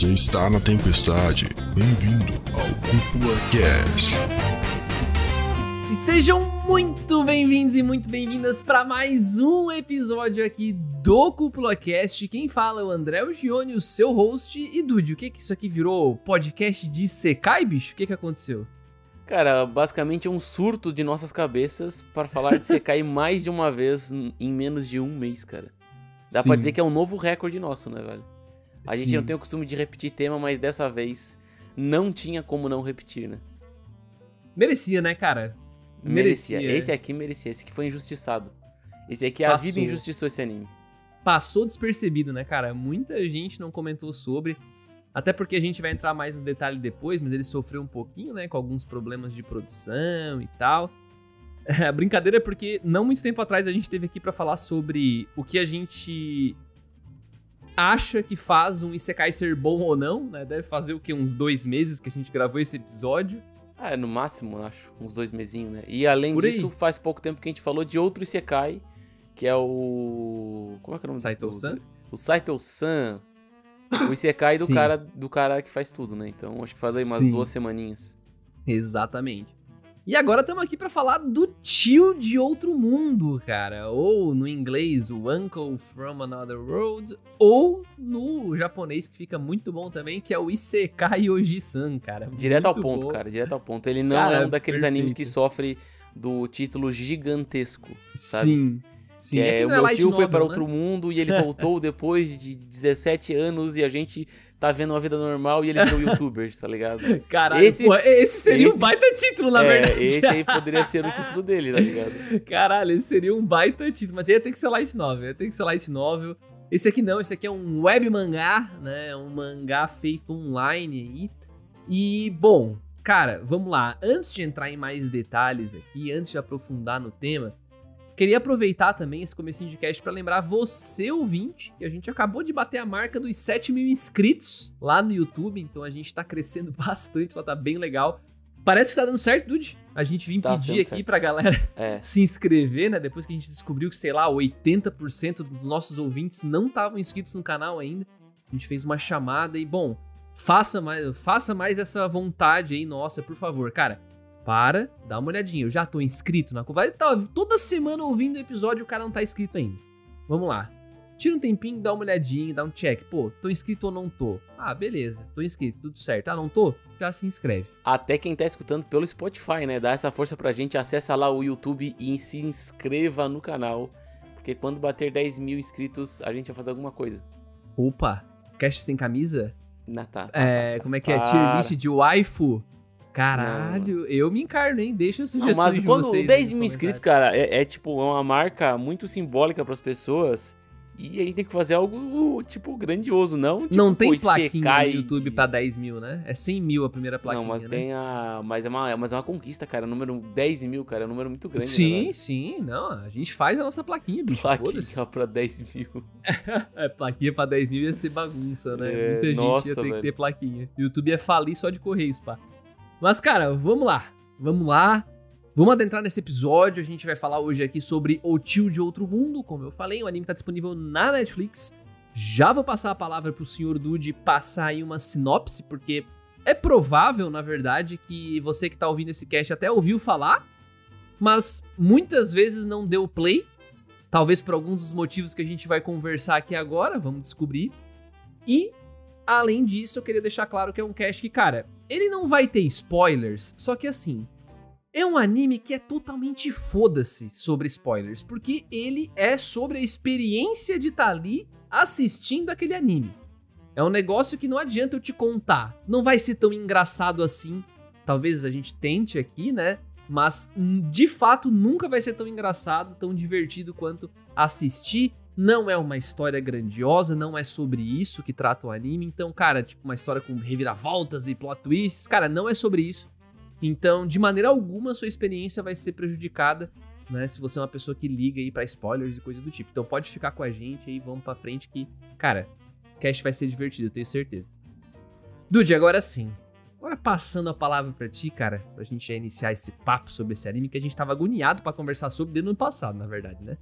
Você está na tempestade. Bem-vindo ao Cúpula Cast. E sejam muito bem-vindos e muito bem-vindas para mais um episódio aqui do Cúpula Cast. Quem fala é o André Gione, o seu host. E Dude, o que que isso aqui virou? Podcast de Sekai, bicho? O que que aconteceu? Cara, basicamente é um surto de nossas cabeças para falar de Sekai mais de uma vez em menos de um mês, cara. Dá Sim. pra dizer que é um novo recorde nosso, né, velho? A gente Sim. não tem o costume de repetir tema, mas dessa vez não tinha como não repetir, né? Merecia, né, cara? Merecia. Esse aqui merecia. Esse aqui foi injustiçado. Esse aqui a Passou. vida injustiçou esse anime. Passou despercebido, né, cara? Muita gente não comentou sobre. Até porque a gente vai entrar mais no detalhe depois, mas ele sofreu um pouquinho, né, com alguns problemas de produção e tal. A brincadeira é porque não muito tempo atrás a gente teve aqui pra falar sobre o que a gente acha que faz um Isekai ser bom ou não, né? Deve fazer o que? Uns dois meses que a gente gravou esse episódio. Ah, no máximo, acho. Uns dois mesinhos, né? E além Por aí. disso, faz pouco tempo que a gente falou de outro Isekai, que é o. Como é que é o nome Saito-san? O Saito-san. O Isekai do cara, do cara que faz tudo, né? Então acho que faz aí umas Sim. duas semaninhas. Exatamente. E agora estamos aqui pra falar do tio de outro mundo, cara. Ou no inglês, o Uncle from Another World. Ou no japonês, que fica muito bom também, que é o Isekai Oji-san, cara. Direto ao Muito ponto, bom. cara. Direto ao ponto. Ele não Cara, é um daqueles animes que perfeito. sofre do título gigantesco. sabe? Sim. Sim, é, que o não meu light tio foi para né? outro mundo e ele voltou depois de 17 anos e a gente tá vendo uma vida normal e ele virou youtuber, tá ligado? Caralho, Esse- esse, esse seria um esse- baita título, na é, verdade. esse aí poderia ser o título dele, tá ligado? Caralho, esse seria um baita título, mas ia ter que ser light novel, ia ter que ser light novel. Esse aqui não, esse aqui é um web mangá, né? Um mangá feito online aí. E, bom, cara, vamos lá. Antes de entrar em mais detalhes aqui, antes de aprofundar no tema, queria aproveitar também esse comecinho de cast pra lembrar você, ouvinte, que a gente acabou de bater a marca dos 7 mil inscritos lá no YouTube, então a gente tá crescendo bastante, lá tá bem legal. Parece que tá dando certo, Dude. A gente vim Tá pedir aqui certo. pra galera É. se inscrever, né? Depois que a gente descobriu que, sei lá, 80% dos nossos ouvintes não estavam inscritos no canal ainda. A gente fez uma chamada e, bom, faça mais, faça mais essa vontade aí, nossa, por favor. Cara, para, dá uma olhadinha. Eu já tô inscrito na vai tá toda semana ouvindo o episódio e o cara não tá inscrito ainda. Vamos lá. Tira um tempinho, dá uma olhadinha, dá um check. Pô, tô inscrito ou não tô? Ah, beleza, tô inscrito, tudo certo. Ah, não tô? Já se inscreve. Até quem tá escutando pelo Spotify, né? Dá essa força pra gente, acessa lá o YouTube e se inscreva no canal. Porque quando bater 10 mil inscritos, a gente vai fazer alguma coisa. Opa, cast sem camisa? Na tá. É, como é que é? Tier list de waifu? Caralho, eu me encarno, hein? Deixa Não, sugestões mas de quando vocês. 10 aí mil inscritos, cara, é, é, tipo é uma marca muito simbólica pras pessoas. E a gente tem que fazer algo, tipo, grandioso, não? Tipo, Não tem plaquinha no YouTube de- pra 10 mil, né? É 100 mil a primeira plaquinha, Não, mas né? tem a. Mas é, uma, mas é uma conquista, cara. Número 10 mil, cara. É um número muito grande. Sim, né, sim, não, a gente faz a nossa plaquinha, bicho. Plaquinha pra 10 mil. É, plaquinha pra 10 mil ia ser bagunça, né? É, Muita gente nossa, ia ter que velho. ter plaquinha. O YouTube ia falir só de Correios, pá. Mas, cara, vamos lá. Vamos lá. Vamos adentrar nesse episódio. A gente vai falar hoje aqui sobre O Tio de Outro Mundo. Como eu falei, o anime tá disponível na Netflix. Já vou passar a palavra pro senhor Dude passar aí uma sinopse, porque é provável, na verdade, que você que tá ouvindo esse cast até ouviu falar, mas muitas vezes não deu play. Talvez por alguns dos motivos que a gente vai conversar aqui agora, vamos descobrir. E, além disso, eu queria deixar claro que é um cast que, cara, ele não vai ter spoilers, só que assim, é um anime que é totalmente foda-se sobre spoilers, porque ele é sobre a experiência de estar ali assistindo aquele anime. É um negócio que não adianta eu te contar. Não vai ser tão engraçado assim. Talvez a gente tente aqui, né? Mas hum, de fato nunca vai ser tão engraçado, tão divertido quanto assistir. Não é uma história grandiosa, não é sobre isso que trata o anime. Então, cara, tipo uma história com reviravoltas e plot twists, cara, não é sobre isso. Então, de maneira alguma, sua experiência vai ser prejudicada, né? Se você é uma pessoa que liga aí pra spoilers e coisas do tipo. Então, pode ficar com a gente aí, vamos pra frente que, cara, o cast vai ser divertido, eu tenho certeza. Dude, agora sim. Agora passando a palavra pra ti, cara, pra gente já iniciar esse papo sobre esse anime que a gente tava agoniado pra conversar sobre desde o ano passado, na verdade, né?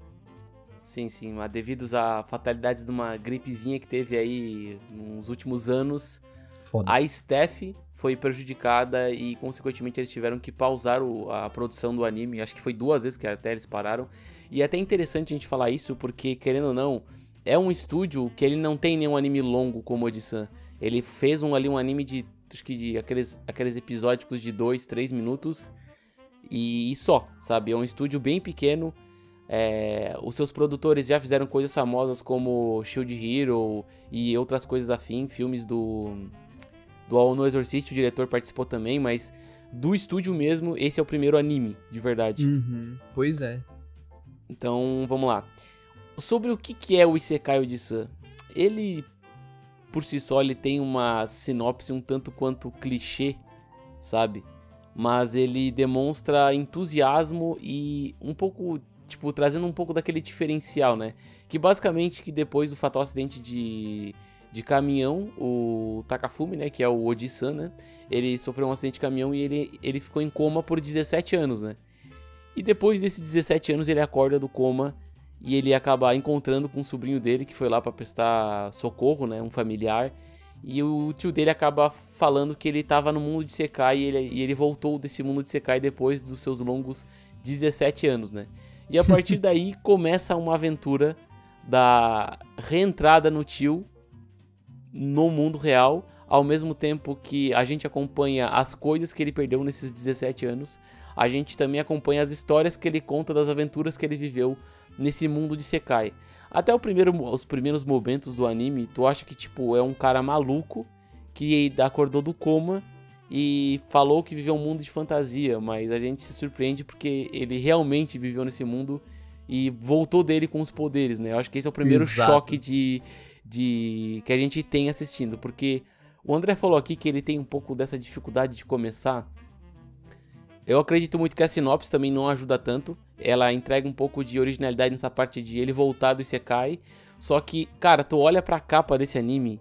Sim, sim, mas devido a fatalidades de uma gripezinha que teve aí nos últimos anos, Foda. a Steph foi prejudicada e, consequentemente, eles tiveram que pausar o- a produção do anime. Acho que foi duas vezes que até eles pararam. E é até interessante a gente falar isso, porque, querendo ou não, é um estúdio que ele não tem nenhum anime longo como o Odi-san. Ele fez um, ali um anime de, acho que de aqueles, aqueles episódicos de 2, 3 minutos e, e só, sabe? É um estúdio bem pequeno. É, os seus produtores já fizeram coisas famosas como Shield Hero e outras coisas afim, filmes do do All No Exorcist, o diretor participou também, mas do estúdio mesmo, esse é o primeiro anime, de verdade. Uhum. Pois é. Então, vamos lá. Sobre o que que é o Isekai Odi-san, ele, por si só, ele tem uma sinopse um tanto quanto clichê, sabe? Mas ele demonstra entusiasmo e um pouco, tipo, trazendo um pouco daquele diferencial, né? Que basicamente, que depois do fatal acidente de, de caminhão, o Takafumi, né, que é o Odi-san, né? Ele sofreu um acidente de caminhão e ele, ele ficou em coma por 17 anos, né? E depois desses 17 anos ele acorda do coma e ele acaba encontrando com um sobrinho dele que foi lá pra prestar socorro, né, um familiar. E o tio dele acaba falando que ele tava no mundo de Sekai e ele, e ele voltou desse mundo de Sekai depois dos seus longos 17 anos, né? E a partir daí começa uma aventura da reentrada no tio no mundo real, ao mesmo tempo que a gente acompanha as coisas que ele perdeu nesses 17 anos, a gente também acompanha as histórias que ele conta das aventuras que ele viveu nesse mundo de Sekai. Até primeiro, os primeiros momentos do anime, tu acha que tipo é um cara maluco que acordou do coma e falou que viveu um mundo de fantasia, mas a gente se surpreende porque ele realmente viveu nesse mundo e voltou dele com os poderes, né? Eu acho que esse é o primeiro Exato. choque de, de que a gente tem assistindo, porque o André falou aqui que ele tem um pouco dessa dificuldade de começar. Eu acredito muito que a sinopse também não ajuda tanto. Ela entrega um pouco de originalidade nessa parte de ele voltar do Isekai. Só que, cara, tu olha pra capa desse anime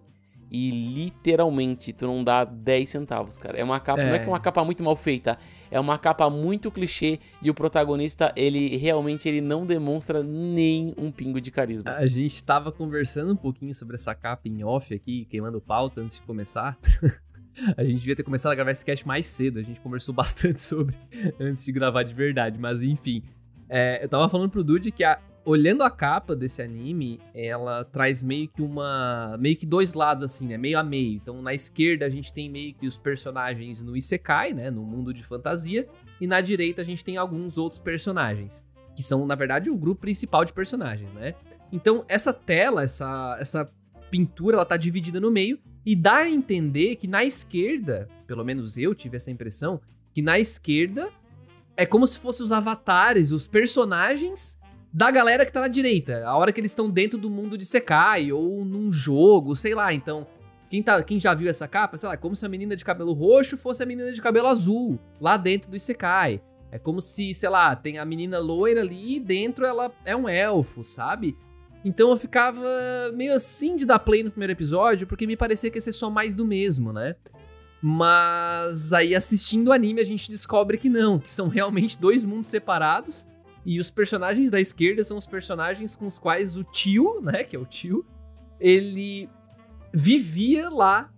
e literalmente tu não dá 10 centavos, cara. É uma capa, não é É. que é uma capa muito mal feita, é uma capa muito clichê e o protagonista, ele realmente ele não demonstra nem um pingo de carisma. A gente tava conversando um pouquinho sobre essa capa em off aqui, queimando pauta antes de começar. a gente devia ter começado a gravar esse cast mais cedo. A gente conversou bastante sobre antes de gravar de verdade. Mas enfim. É, eu tava falando pro Dude que a- olhando a capa desse anime, ela traz meio que uma. meio que dois lados, assim, né? Meio a meio. Então, na esquerda a gente tem meio que os personagens no Isekai, né? No mundo de fantasia. E na direita a gente tem alguns outros personagens. Que são, na verdade, o grupo principal de personagens, né? Então, essa tela, essa, essa pintura, ela tá dividida no meio e dá a entender que na esquerda, pelo menos eu tive essa impressão, que na esquerda é como se fossem os avatares, os personagens da galera que tá na direita. A hora que eles estão dentro do mundo de Sekai ou num jogo, sei lá. Então, quem, tá, quem já viu essa capa, sei lá, é como se a menina de cabelo roxo fosse a menina de cabelo azul, lá dentro do Isekai. É como se, sei lá, tem a menina loira ali e dentro ela é um elfo, sabe? Então eu ficava meio assim de dar play no primeiro episódio, porque me parecia que ia ser só mais do mesmo, né? Mas aí assistindo o anime a gente descobre que não, que são realmente dois mundos separados. E os personagens da esquerda são os personagens com os quais o tio, né, que é o tio, ele vivia lá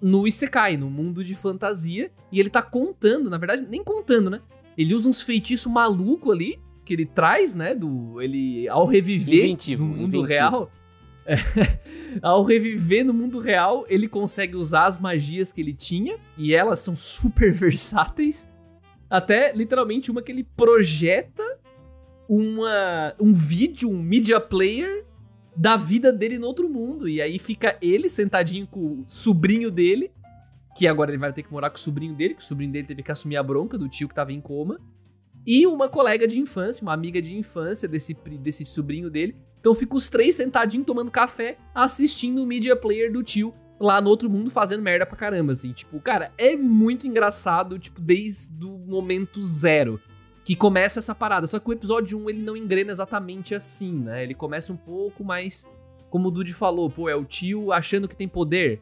no Isekai, no mundo de fantasia, e ele tá contando, na verdade, nem contando, né? Ele usa uns feitiços maluco ali que ele traz, né, do ele ao reviver Inventivo, no mundo inventivo. real. ao reviver no mundo real, ele consegue usar as magias que ele tinha e elas são super versáteis. Até literalmente uma que ele projeta uma um vídeo, um media player da vida dele no outro mundo. E aí fica ele sentadinho com o sobrinho dele, que agora ele vai ter que morar com o sobrinho dele, que o sobrinho dele teve que assumir a bronca do tio que tava em coma. E uma colega de infância, uma amiga de infância desse, desse sobrinho dele. Então fica os três sentadinhos tomando café, assistindo o media player do tio lá no outro mundo fazendo merda pra caramba, assim. Tipo, cara, é muito engraçado, tipo, desde o momento zero que começa essa parada. Só que o episódio 1 ele não engrena exatamente assim, né? Ele começa um pouco mais, como o Dude falou, pô, é o tio achando que tem poder.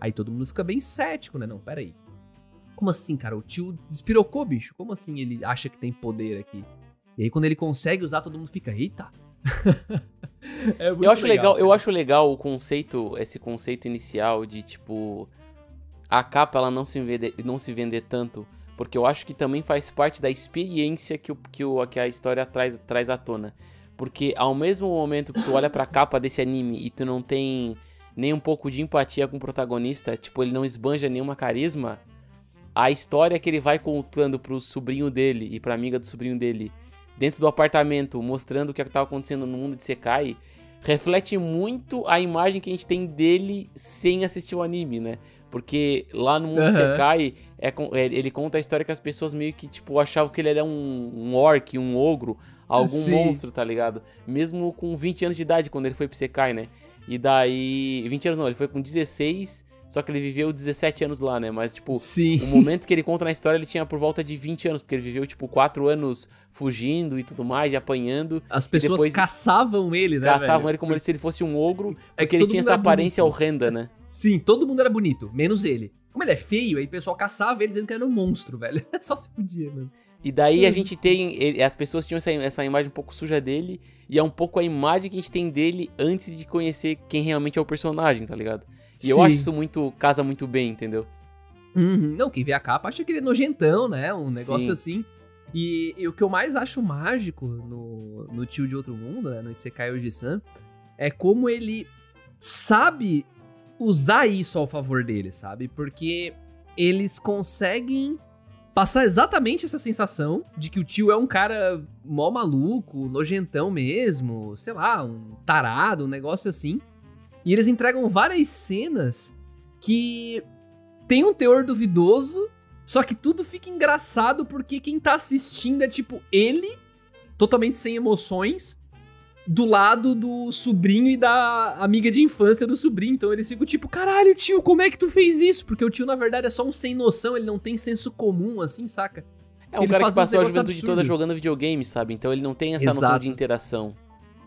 Aí todo mundo fica bem cético, né? Não, peraí. Como assim, cara? O tio despirocou, bicho? Como assim ele acha que tem poder aqui? E aí quando ele consegue usar, todo mundo fica, eita, É eu acho legal, eu cara. acho legal o conceito, esse conceito inicial de tipo a capa ela não se vender, não se vender tanto, porque eu acho que também faz parte da experiência que, o, que, o, que a história traz, traz à tona. Porque ao mesmo momento que tu olha pra capa desse anime e tu não tem nem um pouco de empatia com o protagonista, tipo, ele não esbanja nenhuma carisma, a história que ele vai contando pro sobrinho dele e pra amiga do sobrinho dele dentro do apartamento, mostrando o que estava acontecendo no mundo de Sekai, reflete muito a imagem que a gente tem dele sem assistir o anime, né? Porque lá no mundo Aham. de Sekai, é, é, ele conta a história que as pessoas meio que, tipo, achavam que ele era um, um orc, um ogro, algum Sim. monstro, tá ligado? Mesmo com 20 anos de idade, quando ele foi pro Sekai, né? E daí... 20 anos não, ele foi com 16, só que ele viveu 17 anos lá, né? Mas, tipo, Sim. o momento que ele conta na história, ele tinha por volta de 20 anos, porque ele viveu, tipo, 4 anos fugindo e tudo mais, e apanhando. As pessoas depois caçavam ele, né? caçavam velho? ele como se ele fosse um ogro, É porque que ele tinha essa aparência bonito. horrenda, né? Sim, todo mundo era bonito, menos ele. Como ele é feio, aí o pessoal caçava ele dizendo que era um monstro, velho. Só se podia, mano. E daí a gente tem. ele- as pessoas tinham essa, essa imagem um pouco suja dele, e é um pouco a imagem que a gente tem dele antes de conhecer quem realmente é o personagem, tá ligado? E eu Sim. acho isso muito. casa muito bem, entendeu? Uhum. Não, quem vê a capa acha que ele é nojentão, né? Um negócio Sim. assim. E, e o que eu mais acho mágico no, no Tio de Outro Mundo, né? No Isekai Oji-san, é como ele sabe usar isso ao favor dele, sabe? Porque eles conseguem passar exatamente essa sensação de que o tio é um cara mó maluco, nojentão mesmo, sei lá, um tarado, um negócio assim. E eles entregam várias cenas que tem um teor duvidoso, só que tudo fica engraçado porque quem tá assistindo é tipo ele, totalmente sem emoções, do lado do sobrinho e da amiga de infância do sobrinho. Então eles ficam tipo, caralho, tio, como é que tu fez isso? Porque o tio, na verdade, é só um sem noção, ele não tem senso comum, assim, saca? É um Ele cara que passou a negócio juventude toda absurdo. jogando videogame, sabe? Então ele não tem essa noção Exato. de interação.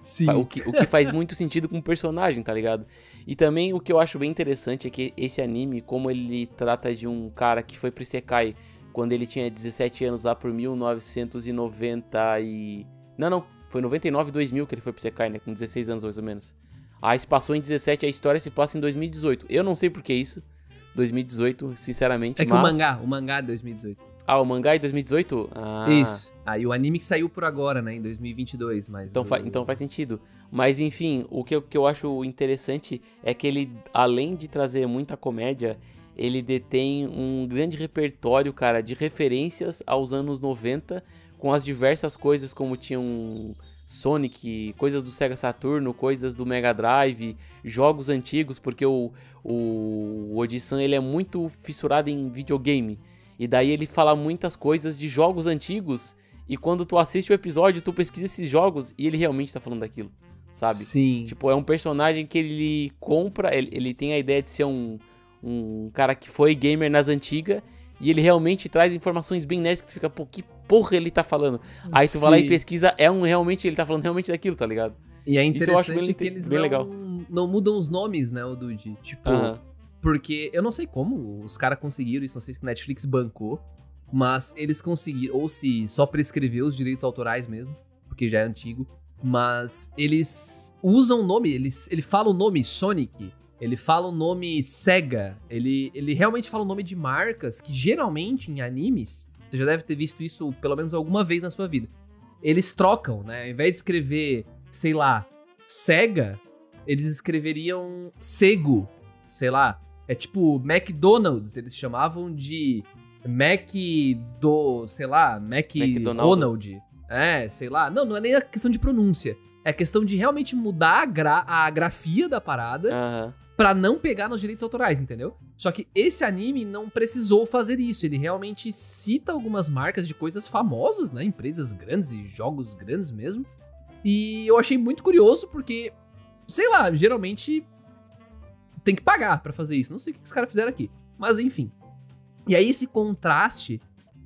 Sim. O que, o que faz muito sentido com o personagem, tá ligado? E também o que eu acho bem interessante é que esse anime, como ele trata de um cara que foi pro Isekai quando ele tinha 17 anos lá por 1990 e... Não, não. Foi 99, 2000 que ele foi pro Isekai, né? Com 16 anos mais ou menos. Aí se passou em 17, a história se passa em 2018. Eu não sei por que isso. 2018, sinceramente, É que mas... o mangá, o mangá é 2018. Ah, o mangá é 2018? Ah... Isso. Aí o anime que saiu por agora, né, em 2022, mas... Então, o... fa- então faz sentido. Mas enfim, o que eu, que eu acho interessante é que ele, além de trazer muita comédia, ele detém um grande repertório, cara, de referências aos anos 90, com as diversas coisas como tinham Sonic, coisas do Sega Saturno, coisas do Mega Drive, jogos antigos, porque o, o Oji-san, ele é muito fissurado em videogame. E daí ele fala muitas coisas de jogos antigos e quando tu assiste o episódio, tu pesquisa esses jogos e ele realmente tá falando daquilo, sabe? Sim. Tipo, é um personagem que ele compra, ele, ele tem a ideia de ser um, um cara que foi gamer nas antigas e ele realmente traz informações bem nerds que tu fica, pô, que porra ele tá falando? Aí tu vai lá e Sim. pesquisa, é um realmente, ele tá falando realmente daquilo, tá ligado? E é Isso eu acho interessante bem- que eles bem não, legal. não mudam os nomes, né, o Dude? Tipo, Aham. porque eu não sei como os caras conseguiram isso, não sei se o Netflix bancou, mas eles conseguiram, ou se só prescreveu os direitos autorais mesmo, porque já é antigo, mas eles usam o nome, eles, ele fala o nome Sonic, ele fala o nome Sega, ele, ele realmente fala o nome de marcas que geralmente em animes, você já deve ter visto isso pelo menos alguma vez na sua vida, eles trocam, né? Ao invés de escrever, sei lá, Sega, eles escreveriam Sego, sei lá. É tipo McDonald's, eles chamavam de Mac do, sei lá, Mac. Ronald. É, sei lá. Não, não é nem a questão de pronúncia. É questão de realmente mudar a, gra- a grafia da parada Aham. Pra não pegar nos direitos autorais, entendeu? Só que esse anime não precisou fazer isso. Ele realmente cita algumas marcas de coisas famosas, né? Empresas grandes e jogos grandes mesmo. E eu achei muito curioso porque, sei lá, geralmente tem que pagar pra fazer isso. Não sei o que os caras fizeram aqui. Mas enfim. E aí esse contraste.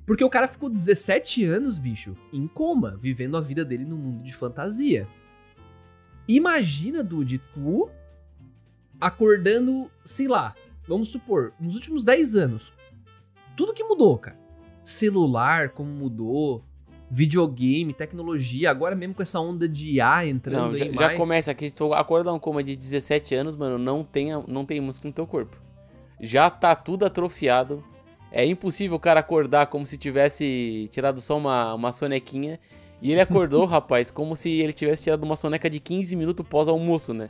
Porque o cara ficou 17 anos, bicho, em coma, vivendo a vida dele no mundo de fantasia. Imagina, Dude, tu acordando, sei lá, vamos supor, nos últimos 10 anos. Tudo que mudou, cara. Celular, como mudou. videogame, tecnologia, agora mesmo com essa onda de IA entrando Não, já, aí já mais. começa aqui, se tu acordar um coma de 17 anos, mano, não tem, não tem músculo no teu corpo. Já tá tudo atrofiado. É impossível o cara acordar como se tivesse tirado só uma, uma sonequinha. E ele acordou, rapaz, como se ele tivesse tirado uma soneca de 15 minutos pós-almoço, né?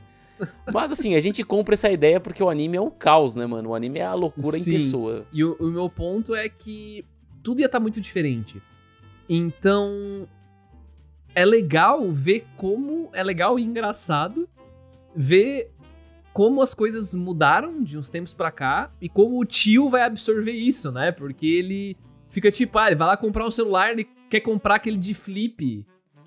Mas assim, a gente compra essa ideia porque o anime é um caos, né, mano? O anime é a loucura Sim. em pessoa. E o, o meu ponto é que tudo ia estar muito diferente. Então, é legal ver como. É legal e engraçado ver como as coisas mudaram de uns tempos pra cá e como o tio vai absorver isso, né? Porque ele fica tipo, ah, ele vai lá comprar um celular, ele quer comprar aquele de flip.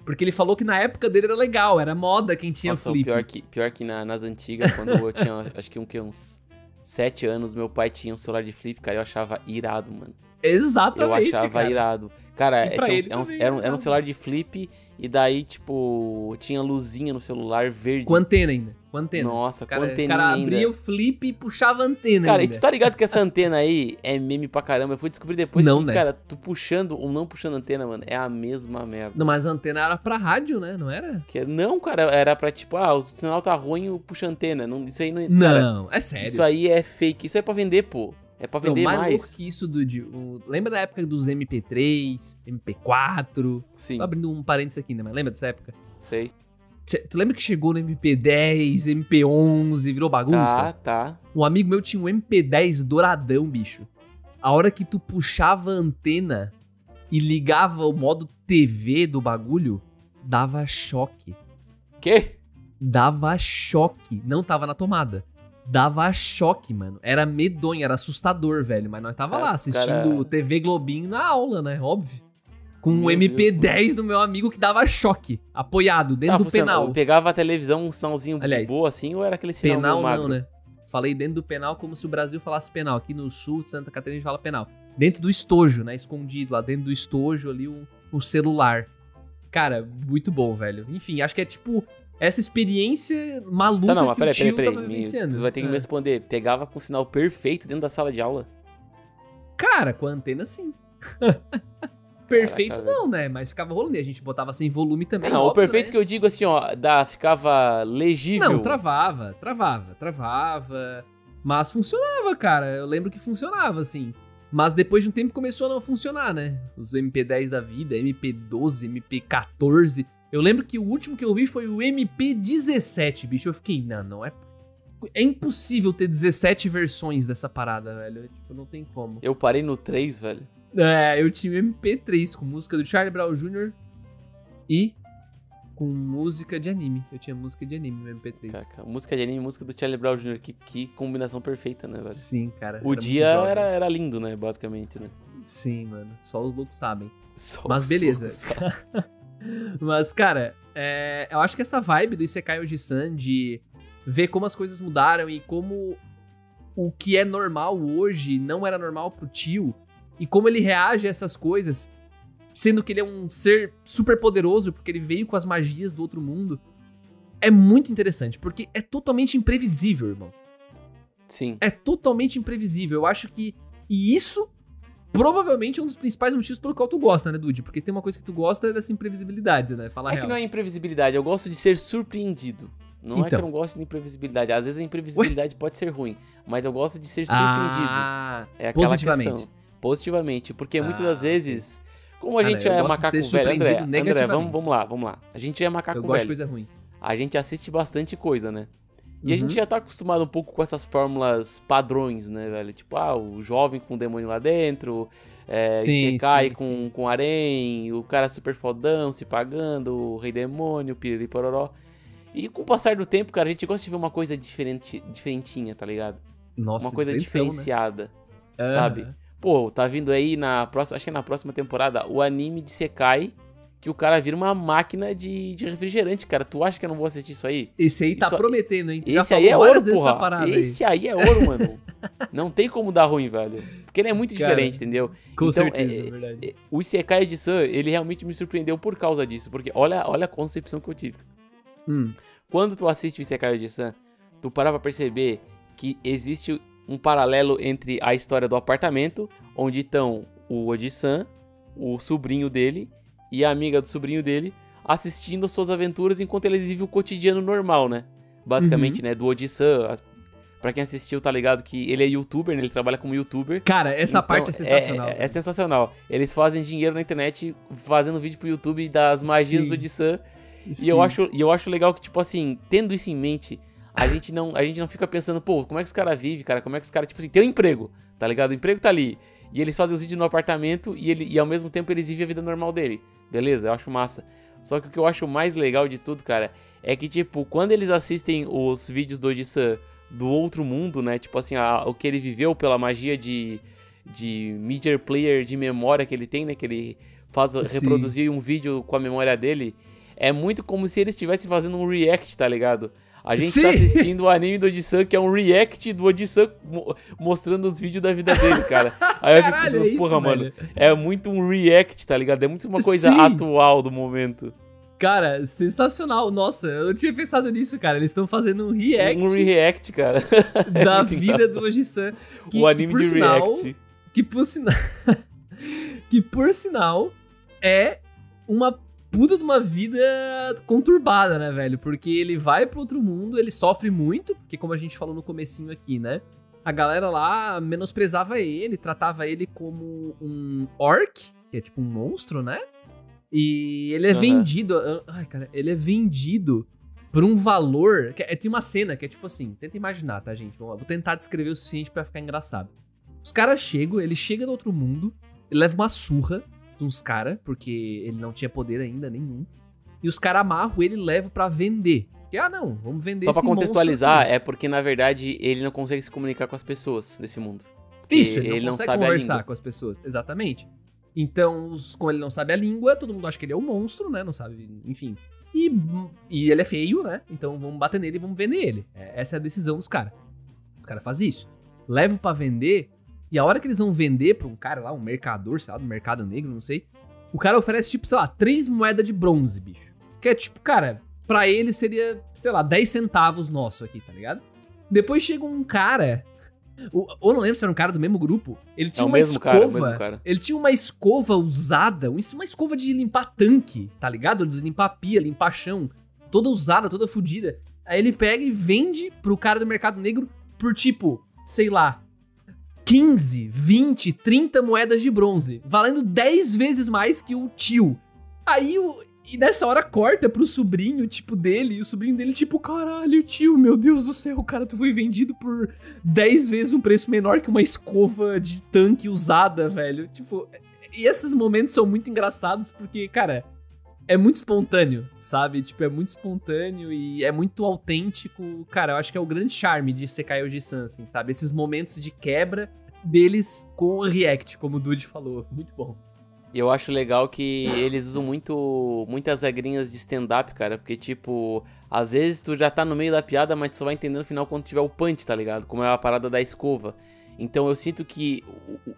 Porque ele falou que na época dele era legal, era moda quem tinha Nossa, flip. pior que, pior que na- nas antigas, quando eu tinha, acho que um, que uns 7 anos, meu pai tinha um celular de flip, cara, eu achava irado, mano. Eu Exatamente. achava cara. irado. Cara, é, é uns- também, era, um, era um celular de flip e daí, tipo, tinha luzinha no celular verde. Com antena ainda. Com antena. Nossa, O cara, com o anteninha cara ainda. abria o flip e puxava a antena Cara, e ainda. tu tá ligado que essa antena aí é meme pra caramba? Eu fui descobrir depois Não, que, né? cara, tu puxando ou não puxando antena, mano, é a mesma merda. Não, mas a antena era pra rádio, né? Não era? Que- Não, cara, era pra tipo, ah, o sinal tá ruim, eu puxo a antena. Não, isso aí não cara, Não, é sério. Isso aí é fake. Isso é pra vender, pô. É pra vender mais, mais. louco que isso, Dude. o- Lembra da época dos MP3, MP4? Sim, Tô abrindo um parênteses aqui, né? Mas lembra dessa época? sei. Cê- Tu lembra que chegou no MP10, MP11, virou bagunça? Tá, tá. Um amigo meu tinha um MP10 douradão, bicho. A hora que tu puxava a antena e ligava o modo TV do bagulho, dava choque. Quê? Dava choque. Não tava na tomada. Dava choque, mano. Era medonho, era assustador, velho. Mas nós tava Cara, lá assistindo cara- TV Globinho na aula, né? Óbvio. Com um Meu MP10 do meu amigo que dava choque. Apoiado, dentro Tá do funcionando. penal. Pegava a televisão, um sinalzinho Aliás, de boa assim, ou era aquele sinal Penal magro? não, né? Falei dentro do penal como se o Brasil falasse penal. Aqui no sul de Santa Catarina a gente fala penal. Dentro do estojo, né? Escondido lá dentro do estojo ali o, o celular. Cara, muito bom, velho. Enfim, acho que é tipo essa experiência maluca Tá, não, mas que peraí, o tio peraí, peraí. Me- vivenciando. Tu vai ter que me É. responder. Pegava com sinal perfeito dentro da sala de aula? Cara, com a antena sim. Perfeito Caraca, não, né? Mas ficava rolando. E a gente botava sem volume também. não, o óbvio, perfeito né? que eu digo assim, ó, da, ficava legível. Não, travava, travava, travava. Mas funcionava, cara. Eu lembro que funcionava, assim. Mas depois de um tempo começou a não funcionar, né? Os MP10 da vida, MP12, MP14. Eu lembro que o último que eu vi foi o MP17, bicho. Eu fiquei, não, não é. É impossível ter 17 versões dessa parada, velho. Tipo, não tem como. Eu parei no 3, velho. É, eu tinha o MP3 com música do Charlie Brown Jr. e com música de anime. Eu tinha música de anime no MP3. Caraca, música de anime, música do Charlie Brown Jr. Que, que combinação perfeita, né, velho? Sim, cara. O era dia era, era lindo, né, basicamente, né? Sim, mano. Só os loucos sabem. Só Mas os beleza. Mas, cara, é, eu acho que essa vibe do Isekai Oji-san de ver como as coisas mudaram e como o que é normal hoje não era normal pro tio e como ele reage a essas coisas, sendo que ele é um ser super poderoso porque ele veio com as magias do outro mundo, é muito interessante, porque é totalmente imprevisível, irmão. Sim. É totalmente imprevisível. Eu acho que. E isso provavelmente é um dos principais motivos pelo qual tu gosta, né, Dude? Porque tem uma coisa que tu gosta é dessa imprevisibilidade, né? Falar É real. que não é imprevisibilidade, eu gosto de ser surpreendido. Não é que Então. eu não gosto de imprevisibilidade. Às vezes a imprevisibilidade pode ser ruim, mas eu gosto de ser surpreendido. Ah, é aquela positivamente. questão. Positivamente. Porque muitas Ah, das vezes, como a Ah, gente é de macaco velho, André, André, vamos, vamos lá, vamos lá. A gente é macaco eu gosto de velho. coisa ruim. A gente assiste bastante coisa, né? E a Uhum. gente já tá acostumado um pouco com essas fórmulas padrões, né, velho? Tipo, ah, o jovem com o demônio lá dentro, é, Sim, Isekai sim, com, sim. com harém, o cara super fodão se pagando, o rei demônio, o piriri pororó. E com o passar do tempo, cara, a gente gosta de ver uma coisa diferente, diferentinha, tá ligado? Nossa, uma coisa né? diferenciada, Aham. Pô, tá vindo aí na próxima, acho que é na próxima temporada, o anime de Sekai, que o cara vira uma máquina de, de refrigerante, cara. Tu acha que eu não vou assistir isso aí? Esse aí tá Isso- prometendo, hein? Esse aí é ouro, porra. Esse aí é ouro, mano. Não tem como dar ruim, velho. Porque ele é muito Cara, diferente, entendeu? Com então, certeza, é- é verdade. É, O Isekai de Sun, ele realmente me surpreendeu por causa disso. Porque olha, olha a concepção que eu tive. Hum, Quando tu assiste o Isekai de Sun, tu para pra perceber que existe um paralelo entre a história do apartamento, onde estão o Oji-san, o sobrinho dele e a amiga do sobrinho dele assistindo as suas aventuras enquanto eles vivem o cotidiano normal, né? Basicamente, né? Do Odissan. Pra quem assistiu, tá ligado que ele é youtuber, né? Ele trabalha como youtuber. Cara, essa Então, parte é sensacional. É, é sensacional. Eles fazem dinheiro na internet fazendo vídeo pro YouTube das magias Sim. do Odissan. E eu acho, e eu acho legal que, tipo assim, tendo isso em mente, a gente não, a gente não fica pensando, pô, como é que os caras vivem, cara? Como é que os caras, tipo assim, tem um emprego, tá ligado? O emprego tá ali. E eles fazem os vídeos no apartamento e, ele, e ao mesmo tempo eles vivem a vida normal dele. Beleza? Eu acho massa. Só que o que eu acho mais legal de tudo, cara, é que, tipo, quando eles assistem os vídeos do Odissan do outro mundo, né? Tipo assim, a- o que ele viveu pela magia de, de media player de memória que ele tem, né? Que ele faz Sim. reproduzir um vídeo com a memória dele. É muito como se ele estivesse fazendo um react, tá ligado? A gente Sim. tá assistindo o anime do Odissan, que é um react do Odissan mo- mostrando os vídeos da vida dele, cara. Aí eu fico pensando, é isso, porra, mano, velho. é muito um react, tá ligado? É muito uma coisa Sim. atual do momento. Cara, sensacional. Nossa, eu não tinha pensado nisso, cara. Eles estão fazendo um react Um react, cara. da vida engraçado. do Oji-san. o anime de sinal, react. Que por sinal. que por sinal é uma puta de uma vida conturbada, né, velho? Porque ele vai pro outro mundo, ele sofre muito, porque como a gente falou no comecinho aqui, né? A galera lá menosprezava ele, tratava ele como um orc, que é tipo um monstro, né? E ele é Aham. vendido. ah, Ai, cara, ele é vendido por um valor. Que é, tem uma cena que é tipo assim: tenta imaginar, tá, gente? Vou tentar descrever o suficiente pra ficar engraçado. Os caras chegam, ele chega do outro mundo, ele leva uma surra de uns caras, porque ele não tinha poder ainda nenhum. E os caras amarram ele e levam pra vender. Que, ah, não, vamos vender Só pra contextualizar, é porque na verdade ele não consegue se comunicar com as pessoas desse mundo. Isso, ele, ele não consegue conversar com as pessoas. Exatamente. Então, como ele não sabe a língua, todo mundo acha que ele é um monstro, né? Não sabe, enfim. E, e ele é feio, né? Então vamos bater nele e vamos vender ele. É, essa é a decisão dos caras. Os caras fazem isso. Levam pra vender, e a hora que eles vão vender pra um cara lá, um mercador, sei lá, do mercado negro, não sei, o cara oferece, tipo, sei lá, três moedas de bronze, bicho. Que é tipo, cara, pra ele seria, sei lá, 10 centavos nosso aqui, tá ligado? Depois chega um cara. Ou não lembro se era um cara do mesmo grupo. Ele tinha É uma escova. cara, é cara. Ele tinha uma escova usada, um- uma escova de limpar tanque, tá ligado? De limpar pia, limpar chão. Toda usada, toda fodida. Aí ele pega e vende pro cara do mercado negro por tipo, sei lá, 15, 20, 30 moedas de bronze, valendo 10 vezes mais que o tio. Aí o. E nessa hora corta pro sobrinho, tipo, dele, e o sobrinho dele, tipo, caralho, tio, meu Deus do céu, cara, tu foi vendido por 10 vezes um preço menor que uma escova de tanque usada, velho. Tipo, e esses momentos são muito engraçados porque, cara, é muito espontâneo, sabe? Tipo, é muito espontâneo e é muito autêntico. Cara, eu acho que é o grande charme de Sekai Oji-san, assim, sabe? Esses momentos de quebra deles com o react, como o Dude falou. Muito bom. E eu acho legal que eles usam muito muitas regrinhas de stand-up, cara, porque, tipo, às vezes tu já tá no meio da piada, mas tu só vai entender no final quando tiver o punch, tá ligado? Como é a parada da escova. Então eu sinto que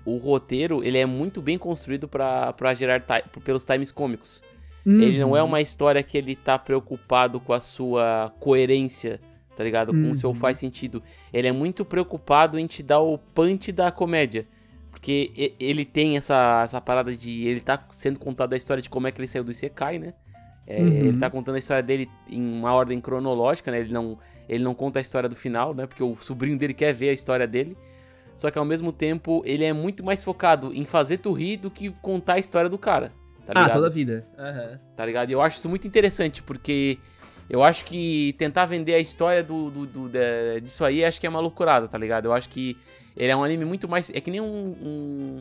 o, o- roteiro, ele é muito bem construído pra gerar pelos times cômicos. Ele não é Uhum. uma história que ele tá preocupado com a sua coerência, tá ligado? Com o seu Uhum. faz sentido. Ele é muito preocupado em te dar o punch da comédia. Porque ele tem essa, essa parada de. Ele tá sendo contado a história de como é que ele saiu do Isekai, né? É, Uhum. Ele tá contando a história dele em uma ordem cronológica, né? Ele não, ele não conta a história do final, né? Porque o sobrinho dele quer ver a história dele. Só que ao mesmo tempo, ele é muito mais focado em fazer tu rir do que contar a história do cara. Tá ah, ligado? toda a vida. Aham. tá ligado? E eu acho isso muito interessante, porque eu acho que tentar vender a história do, do, do- da- disso aí, acho que é uma loucurada, tá ligado? Eu acho que ele é um anime muito mais. É que nem um. um-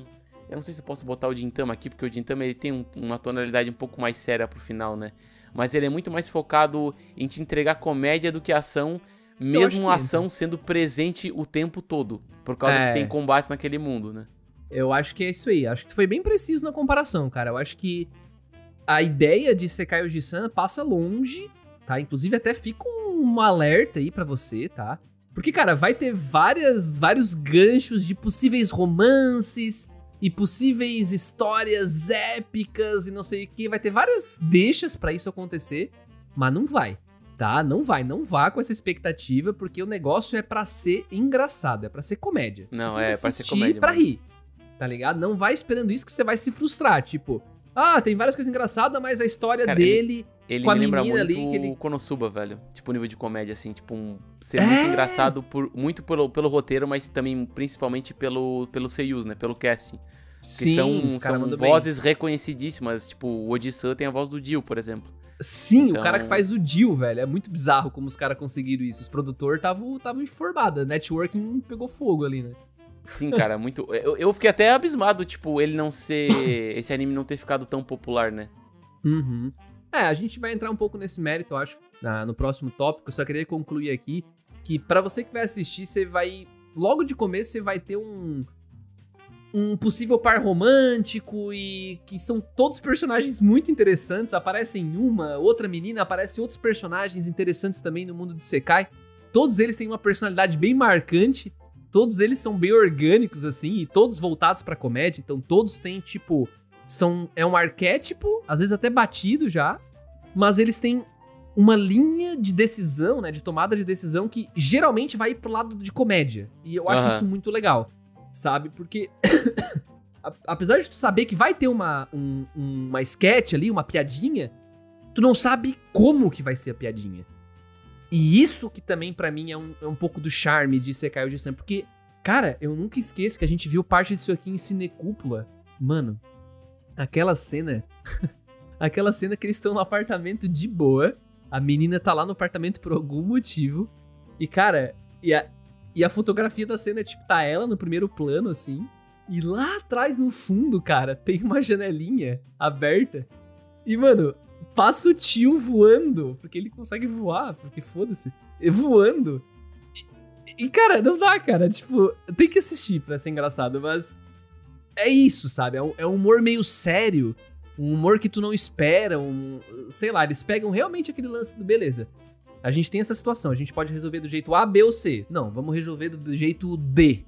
eu não sei se eu posso botar o Gintama aqui, porque o Gintama ele tem um- uma tonalidade um pouco mais séria pro final, né? Mas ele é muito mais focado em te entregar comédia do que ação, mesmo a ação sendo presente o tempo todo. Por causa É. que tem combates naquele mundo, né? Eu acho que é isso aí. Acho que foi bem preciso na comparação, cara. Eu acho que a ideia de Sekai Oji-san passa longe, tá? Inclusive até fica um alerta aí pra você, tá? Porque, cara, vai ter várias, vários ganchos de possíveis romances e possíveis histórias épicas e não sei o que. Vai ter várias deixas pra isso acontecer, mas não vai, tá? Não vai, não vá com essa expectativa, porque o negócio é pra ser engraçado, é pra ser comédia. Não, é pra ser comédia Pra rir, tá ligado? Não vai esperando isso que você vai se frustrar. Tipo, Ah, tem várias coisas engraçadas, mas a história Cara, dele. Ele Com a me lembra menina muito ali que ele- Konosuba, velho. Tipo, nível de comédia, assim. Tipo, um, ser É! muito engraçado por, muito pelo, pelo roteiro, mas também principalmente pelo, pelo seiyus, né? Pelo casting. Que Sim, são, os cara são mandam bem. vozes reconhecidíssimas. Tipo, o Odissan tem a voz do Dio, por exemplo. Sim, Então- o cara que faz o Jill, velho. É muito bizarro como os caras conseguiram isso. Os produtores estavam informados. Networking pegou fogo ali, né? Sim, cara, muito. Eu, eu fiquei até abismado, tipo, ele não ser. esse anime não ter ficado tão popular, né? Uhum. É, a gente vai entrar um pouco nesse mérito, eu acho, na- no próximo tópico. Eu só queria concluir aqui que pra você que vai assistir, você vai. Logo de começo, você vai ter um. Um possível par romântico e que são todos personagens muito interessantes. Aparecem uma, outra menina, aparecem outros personagens interessantes também no mundo de Sekai. Todos eles têm uma personalidade bem marcante. Todos eles são bem orgânicos, assim, e todos voltados pra comédia. Então, todos têm, tipo, são é um arquétipo, às vezes até batido já, mas eles têm uma linha de decisão, né, de tomada de decisão que geralmente vai pro lado de comédia. E eu acho Aham. isso muito legal, sabe? Porque apesar de tu saber que vai ter uma um- uma sketch ali, uma piadinha, tu não sabe como que vai ser a piadinha. E isso que também pra mim é um, é um pouco do charme de Sekai Sam, porque cara, eu nunca esqueço que a gente viu parte disso aqui em Cinecúpula. Mano, aquela cena. aquela cena que eles estão no apartamento de boa. A menina tá lá no apartamento por algum motivo. E, cara, e a, e a fotografia da cena, tipo, tá ela no primeiro plano, assim. E lá atrás, no fundo, cara, tem uma janelinha aberta. E, mano, passa o tio voando. Porque ele consegue voar, porque foda-se. Voando. E, e, cara, não dá, cara. Tipo, tem que assistir pra ser engraçado, mas. É isso, sabe? É um, é um humor meio sério. Um humor que tu não espera. Um, sei lá, eles pegam realmente aquele lance do beleza. A gente tem essa situação, a gente pode resolver do jeito A, B ou C. Não, vamos resolver do, do jeito D.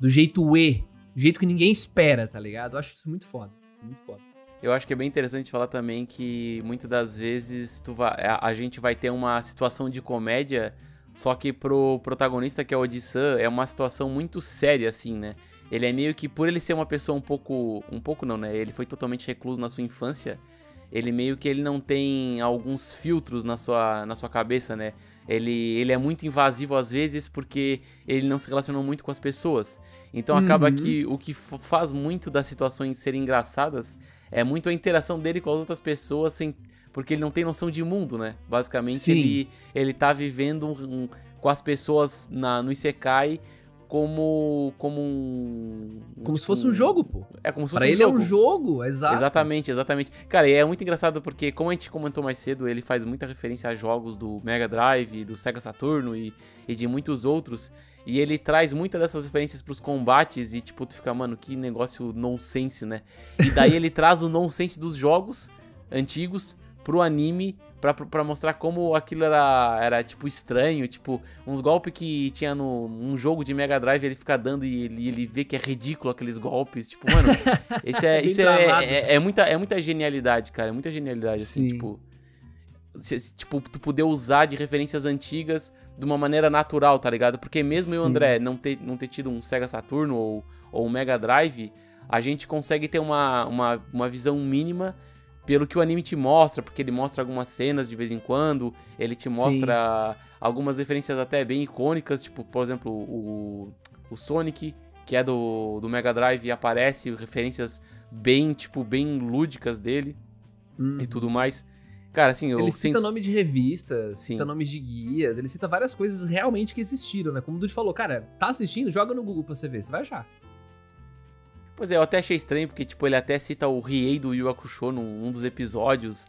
Do jeito E. Do jeito que ninguém espera, tá ligado? Eu acho isso muito foda. Muito foda. Eu acho que é bem interessante falar também que muitas das vezes tu vai, a, a gente vai ter uma situação de comédia, só que pro protagonista, que é o Odissan, é uma situação muito séria, assim, né? Ele é meio que, por ele ser uma pessoa um pouco. Um pouco não, né? Ele foi totalmente recluso na sua infância. Ele meio que ele não tem alguns filtros na sua, na sua cabeça, né? Ele, ele é muito invasivo às vezes porque ele não se relacionou muito com as pessoas. Então acaba Uhum. que o que faz muito das situações serem engraçadas é muito a interação dele com as outras pessoas, sem, porque ele não tem noção de mundo, né? Basicamente, Sim. ele, ele tá vivendo um- um- com as pessoas na, no Isekai como, como um... Como se tipo, fosse um jogo, pô. É como se Pra fosse um ele jogo. é um jogo, exato. Exatamente, exatamente. Cara, e é muito engraçado porque, como a gente comentou mais cedo, ele faz muita referência a jogos do Mega Drive, do Sega Saturno e, e de muitos outros. E ele traz muitas dessas referências pros combates e, tipo, tu fica, mano, que negócio nonsense, né? E daí ele traz o nonsense dos jogos antigos pro anime pra, pra mostrar como aquilo era, era, tipo, estranho. Tipo, uns golpes que tinha no, num jogo de Mega Drive, ele fica dando e ele, ele vê que é ridículo aqueles golpes. Tipo, mano, esse é, isso travado. é, é, é muita, é muita genialidade, cara. É muita genialidade, assim, Sim. tipo... se- tipo, tu poder usar de referências antigas de uma maneira natural, tá ligado? Porque mesmo eu Sim. André não ter, não ter tido um Sega Saturno ou, ou um Mega Drive, a gente consegue ter uma, uma, uma visão mínima pelo que o anime te mostra, porque ele mostra algumas cenas de vez em quando, ele te Sim. mostra algumas referências até bem icônicas, tipo, por exemplo, o, o Sonic, que é do, do Mega Drive, e aparece referências bem, tipo, bem lúdicas dele Uhum. e tudo mais. Cara, assim, eu Ele cita sens- nome de revistas, Sim. cita nomes de guias, ele cita várias coisas realmente que existiram, né? Como o Dude falou, cara, tá assistindo? Joga no Google pra você ver, você vai achar. Pois é, eu até achei estranho, porque, tipo, ele até cita o Riei do Yu Hakusho num num dos episódios.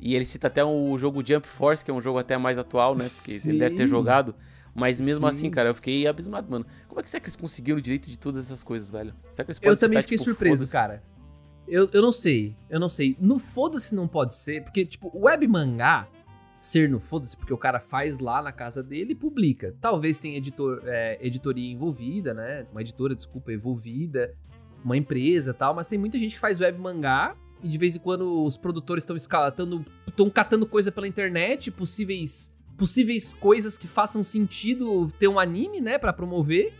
E ele cita até o jogo Jump Force, que é um jogo até mais atual, né? Porque ele deve ter Sim. jogado. Mas mesmo Sim. assim, cara, eu fiquei abismado, mano. Como é que será que eles conseguiram o direito de todas essas coisas, velho? Será que eles podem Eu também citar, fiquei tipo, surpreso, cara. Eu, eu não sei, eu não sei. No foda-se não pode ser, porque, tipo, o web mangá ser no foda-se, porque o cara faz lá na casa dele e publica. Talvez tenha editor, é, editoria envolvida, né? Uma editora, desculpa, envolvida, uma empresa e tal, mas tem muita gente que faz web mangá e de vez em quando os produtores estão escalatando, estão catando coisa pela internet, possíveis possíveis coisas que façam sentido ter um anime, né, Pra promover.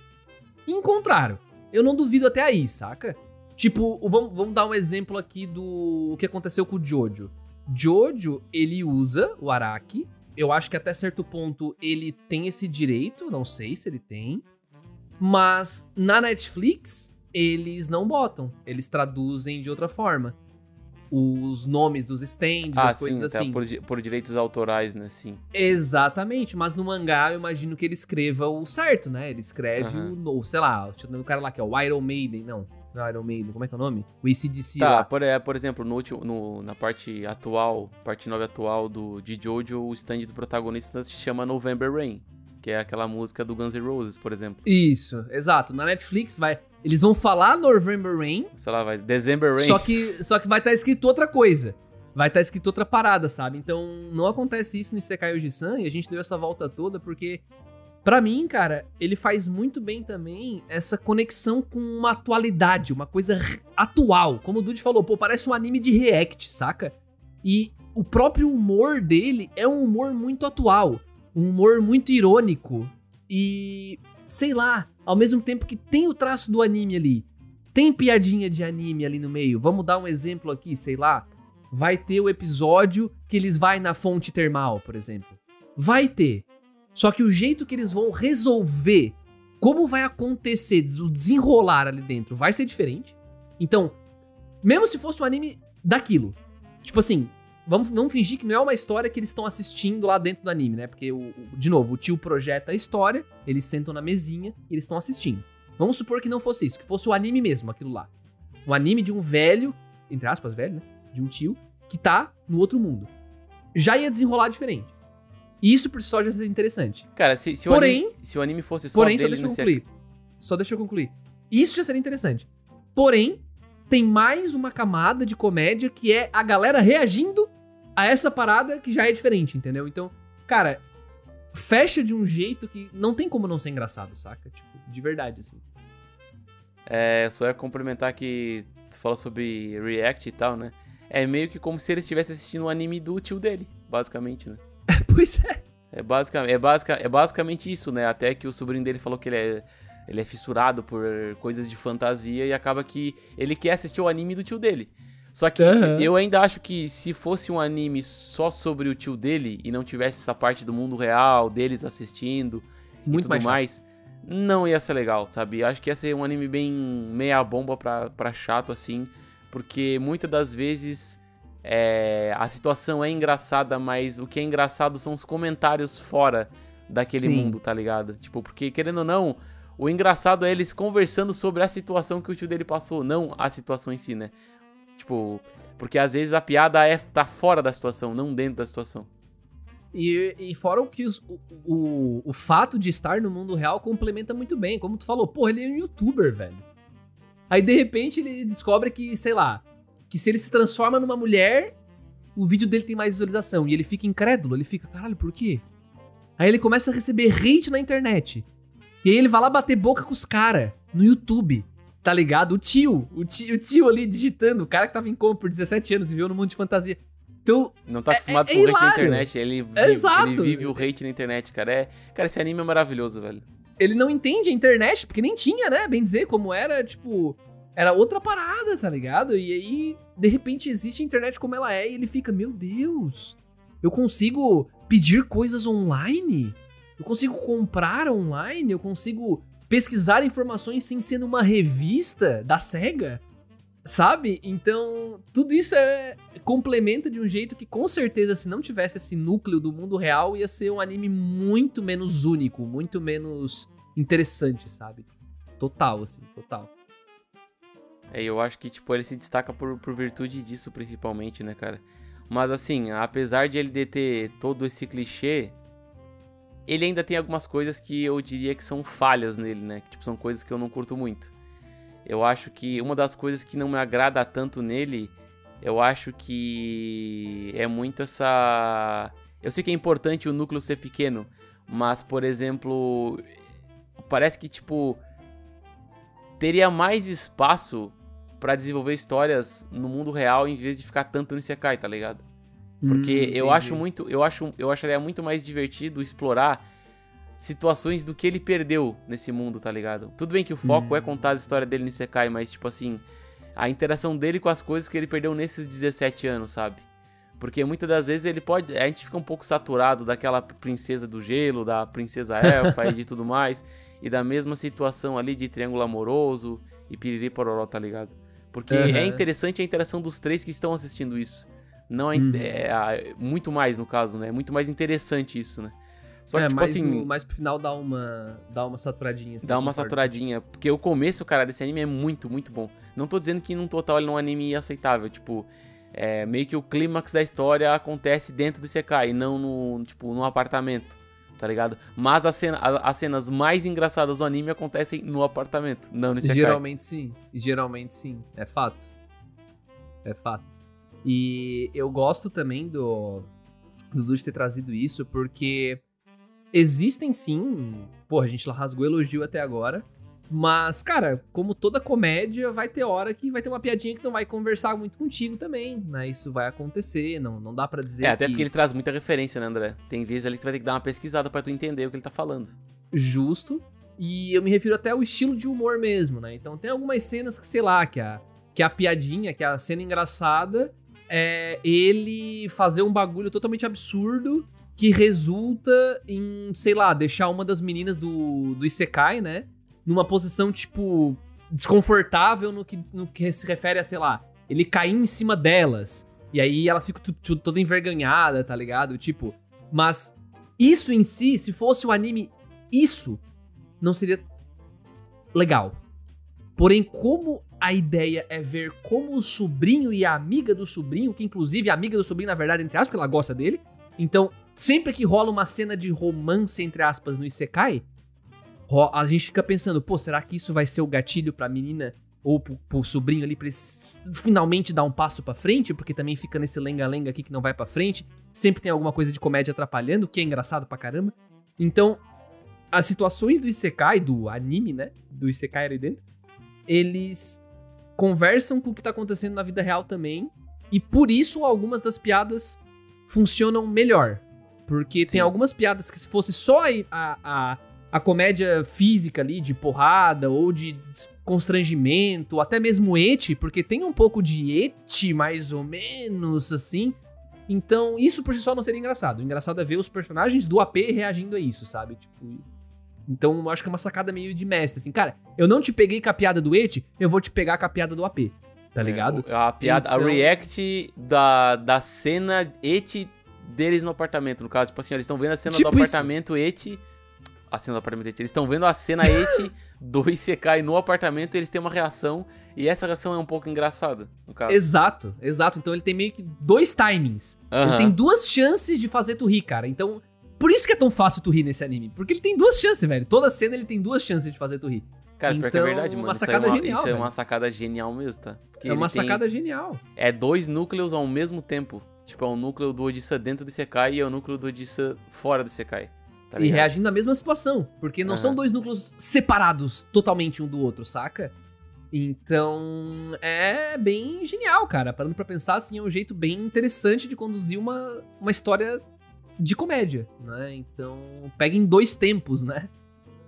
E encontraram. Eu não duvido até aí, saca? Tipo, vamos, vamos dar um exemplo aqui do o que aconteceu com o Jojo. Jojo, ele usa o Araki. Eu acho que até certo ponto ele tem esse direito, não sei se ele tem. Mas na Netflix, eles não botam. Eles traduzem de outra forma. Os nomes dos stands, Ah, as coisas tá, assim. por, por direitos autorais, né? Sim. Exatamente, mas no mangá eu imagino que ele escreva o certo, né? Ele escreve Aham. o, sei lá, o cara lá que é o Iron Maiden, não, não é Iron Maiden, como é que é o nome? O ACDC Tá, lá. por, é, por exemplo, no último, no- na parte atual, parte 9 atual do, de Jojo, o stand do protagonista se chama November Rain, que é aquela música do Guns N' Roses, por exemplo. Isso, exato. Na Netflix vai, eles vão falar November Rain, Sei lá, vai, December Rain. só que, só que vai estar escrito outra coisa. Vai estar escrito outra parada, sabe? Então não acontece isso no Isekai Oji-san e a gente deu essa volta toda porque Pra mim, cara, ele faz muito bem também essa conexão com uma atualidade, uma coisa atual. Como o Dude falou, pô, parece um anime de react, saca? E o próprio humor dele é um humor muito atual, um humor muito irônico e sei lá, ao mesmo tempo que tem o traço do anime ali, tem piadinha de anime ali no meio. Vamos dar um exemplo aqui, sei lá, vai ter o episódio que eles vai na fonte termal, por exemplo. Vai ter. Só que o jeito que eles vão resolver como vai acontecer o desenrolar ali dentro vai ser diferente. Então, mesmo se fosse um anime daquilo, tipo assim, vamos não fingir que não é uma história que eles estão assistindo lá dentro do anime, né? Porque, o, o- de novo, o tio projeta a história, eles sentam na mesinha e eles estão assistindo. Vamos supor que não fosse isso, que fosse o anime mesmo, aquilo lá. Um anime de um velho, entre aspas, velho, né? De um tio, que tá no outro mundo. Já ia desenrolar diferente. E isso por si só já seria interessante. Cara, se, se, Porém- o anime, se o anime fosse só Porém, só deixa eu concluir. Só deixa eu concluir. Isso já seria interessante. Porém, tem mais uma camada de comédia que é a galera reagindo a essa parada que já é diferente, entendeu? Então, cara, fecha de um jeito que não tem como não ser engraçado, saca? Tipo, de verdade, assim. É, só ia complementar que tu fala sobre React e tal, né? É meio que como se ele estivesse assistindo um anime do tio dele, basicamente, né? pois é. É, basica, é, basica, é basicamente isso, né? Até que o sobrinho dele falou que ele é, ele é fissurado por coisas de fantasia e acaba que ele quer assistir o anime do tio dele. Só que Aham. eu ainda acho que se fosse um anime só sobre o tio dele e não tivesse essa parte do mundo real, deles assistindo e Muito tudo mais. mais, não ia ser legal, sabe? Acho que ia ser um anime bem meia bomba pra, pra chato, assim, porque muitas das vezes é, a situação é engraçada, mas o que é engraçado são os comentários fora daquele Sim. mundo, tá ligado? Tipo, porque querendo ou não, o engraçado é eles conversando sobre a situação que o tio dele passou, não a situação em si, né? Tipo, porque às vezes a piada é tá fora da situação, não dentro da situação. E, e fora o que os- o, o, o fato de estar no mundo real complementa muito bem. Como tu falou, porra, ele é um youtuber, velho. Aí de repente ele descobre que, sei lá, que se ele se transforma numa mulher, o vídeo dele tem mais visualização. E ele fica incrédulo, ele fica, caralho, por quê? Aí ele começa a receber hate na internet. E aí ele vai lá bater boca com os caras no YouTube. Tá ligado? O tio, o tio, o tio ali digitando, o cara que tava em coma por 17 anos, viveu no mundo de fantasia. Então, Não tá É- acostumado é com hate na internet, ele vive, Exato. ele vive o hate na internet, cara. É, cara, esse anime é maravilhoso, velho. ele não entende a internet, porque nem tinha, né? Bem dizer, como era, tipo, era outra parada, tá ligado? E aí, de repente, existe a internet como ela é, e ele fica, meu Deus, eu consigo pedir coisas online? Eu consigo comprar online? Eu consigo pesquisar informações sem ser numa revista da SEGA? Sabe? Então, tudo isso é complementa de um jeito que com certeza se não tivesse esse núcleo do mundo real ia ser um anime muito menos único, muito menos interessante, sabe? Total assim, total. É, eu acho que, tipo, ele se destaca por, por virtude disso, principalmente, né, cara? Mas, assim, apesar de ele ter todo esse clichê, ele ainda tem algumas coisas que eu diria que são falhas nele, né? Que, tipo, são coisas que eu não curto muito. Eu acho que uma das coisas que não me agrada tanto nele, eu acho que é muito essa... Eu sei que é importante o núcleo ser pequeno, mas, por exemplo, parece que, tipo, teria mais espaço pra desenvolver histórias no mundo real em vez de ficar tanto no Isekai, tá ligado? Porque Hum, eu acho muito, eu acho, eu acharia muito mais divertido explorar situações do que ele perdeu nesse mundo, tá ligado? Tudo bem que o foco Hum. é contar a história dele no Isekai, mas tipo assim, a interação dele com as coisas que ele perdeu nesses 17 anos, sabe? Porque muitas das vezes ele pode. A gente fica um pouco saturado daquela princesa do gelo, da princesa elfa e de tudo mais. E da mesma situação ali de triângulo amoroso e piriri pororó, tá ligado? Porque Aham. é interessante a interação dos três que estão assistindo isso. Não é, Uhum. é, é muito mais, no caso, né? É muito mais interessante isso, né? Só que, é, tipo mais, assim. no, mais pro final dá uma, dá uma saturadinha. assim, Dá uma concordo. saturadinha. Porque o começo, cara, desse anime é muito, muito bom. Não tô dizendo que num total ele não é um anime aceitável. Tipo, é meio que o clímax da história acontece dentro do Isekai, e não no, tipo, no apartamento. Tá ligado? Mas as, cena- as cenas mais engraçadas do anime acontecem no apartamento, não no Isekai. Geralmente sim. Geralmente sim. É fato. É fato. E eu gosto também do, do Dude ter trazido isso, porque existem sim. Pô, a gente rasgou elogio até agora. Mas, cara, como toda comédia, vai ter hora que vai ter uma piadinha que não vai conversar muito contigo também, né? Isso vai acontecer, não, não dá pra dizer É, até que... porque ele traz muita referência, né, André? Tem vezes ali que tu vai ter que dar uma pesquisada pra tu entender o que ele tá falando. justo. E eu me refiro até ao estilo de humor mesmo, né? Então tem algumas cenas que, sei lá, que a, que a piadinha, que a cena engraçada é ele fazer um bagulho totalmente absurdo que resulta em, sei lá, deixar uma das meninas do, do Isekai, né? Numa posição, tipo, desconfortável no que, no que se refere a, sei lá, ele cair em cima delas. E aí elas ficam toda envergonhada, tá ligado? Tipo, mas isso em si, se fosse o anime isso, não seria legal. Porém, como a ideia é ver como o sobrinho e a amiga do sobrinho, que inclusive a amiga do sobrinho, na verdade, entre aspas, porque ela gosta dele. Então, sempre que rola uma cena de romance, entre aspas, no Isekai, a gente fica pensando, pô, será que isso vai ser o gatilho pra menina ou pro, pro sobrinho ali pra finalmente dar um passo pra frente? Porque também fica nesse lenga-lenga aqui que não vai pra frente. Sempre tem alguma coisa de comédia atrapalhando, que é engraçado pra caramba. Então, as situações do Isekai, do anime, né? Do Isekai ali dentro, eles conversam com o que tá acontecendo na vida real também. E por isso algumas das piadas funcionam melhor. Porque Sim. tem algumas piadas que se fosse só a, a, a comédia física ali, de porrada, ou de constrangimento, ou até mesmo eti, porque tem um pouco de eti, mais ou menos, assim. Então, isso por si só não seria engraçado. O engraçado é ver os personagens do AP reagindo a isso, sabe? Tipo. Então, eu acho que é uma sacada meio de mestre, assim. Cara, eu não te peguei com a piada do eti, eu vou te pegar com a piada do AP. Tá ligado? É, a piada, a Então- react da, da cena et deles no apartamento. No caso, tipo assim, eles estão vendo a cena Tipo do isso. apartamento et. A cena do apartamento et. Eles estão vendo a cena et do Isekai no apartamento e eles têm uma reação. E essa reação é um pouco engraçada, no caso. Exato, exato. Então ele tem meio que dois timings. Ele tem duas chances de fazer tu rir, cara. Então, por isso que é tão fácil tu rir nesse anime. Porque ele tem duas chances, velho. Toda cena ele tem duas chances de fazer tu rir. Cara, pior que é Então, verdade, mano. uma isso, sacada é uma, genial, isso é uma sacada genial mesmo, tá? Porque é uma ele tem- sacada genial. É dois núcleos ao mesmo tempo. Tipo, é o núcleo do Odissa dentro do Isekai e é o núcleo do Odissa fora do Isekai. Tá e reagindo à mesma situação. Porque não Aham. são dois núcleos separados totalmente um do outro, saca? Então, é bem genial, cara. Parando pra pensar, assim, é um jeito bem interessante de conduzir uma, uma história de comédia, né? Então, pega em dois tempos, né?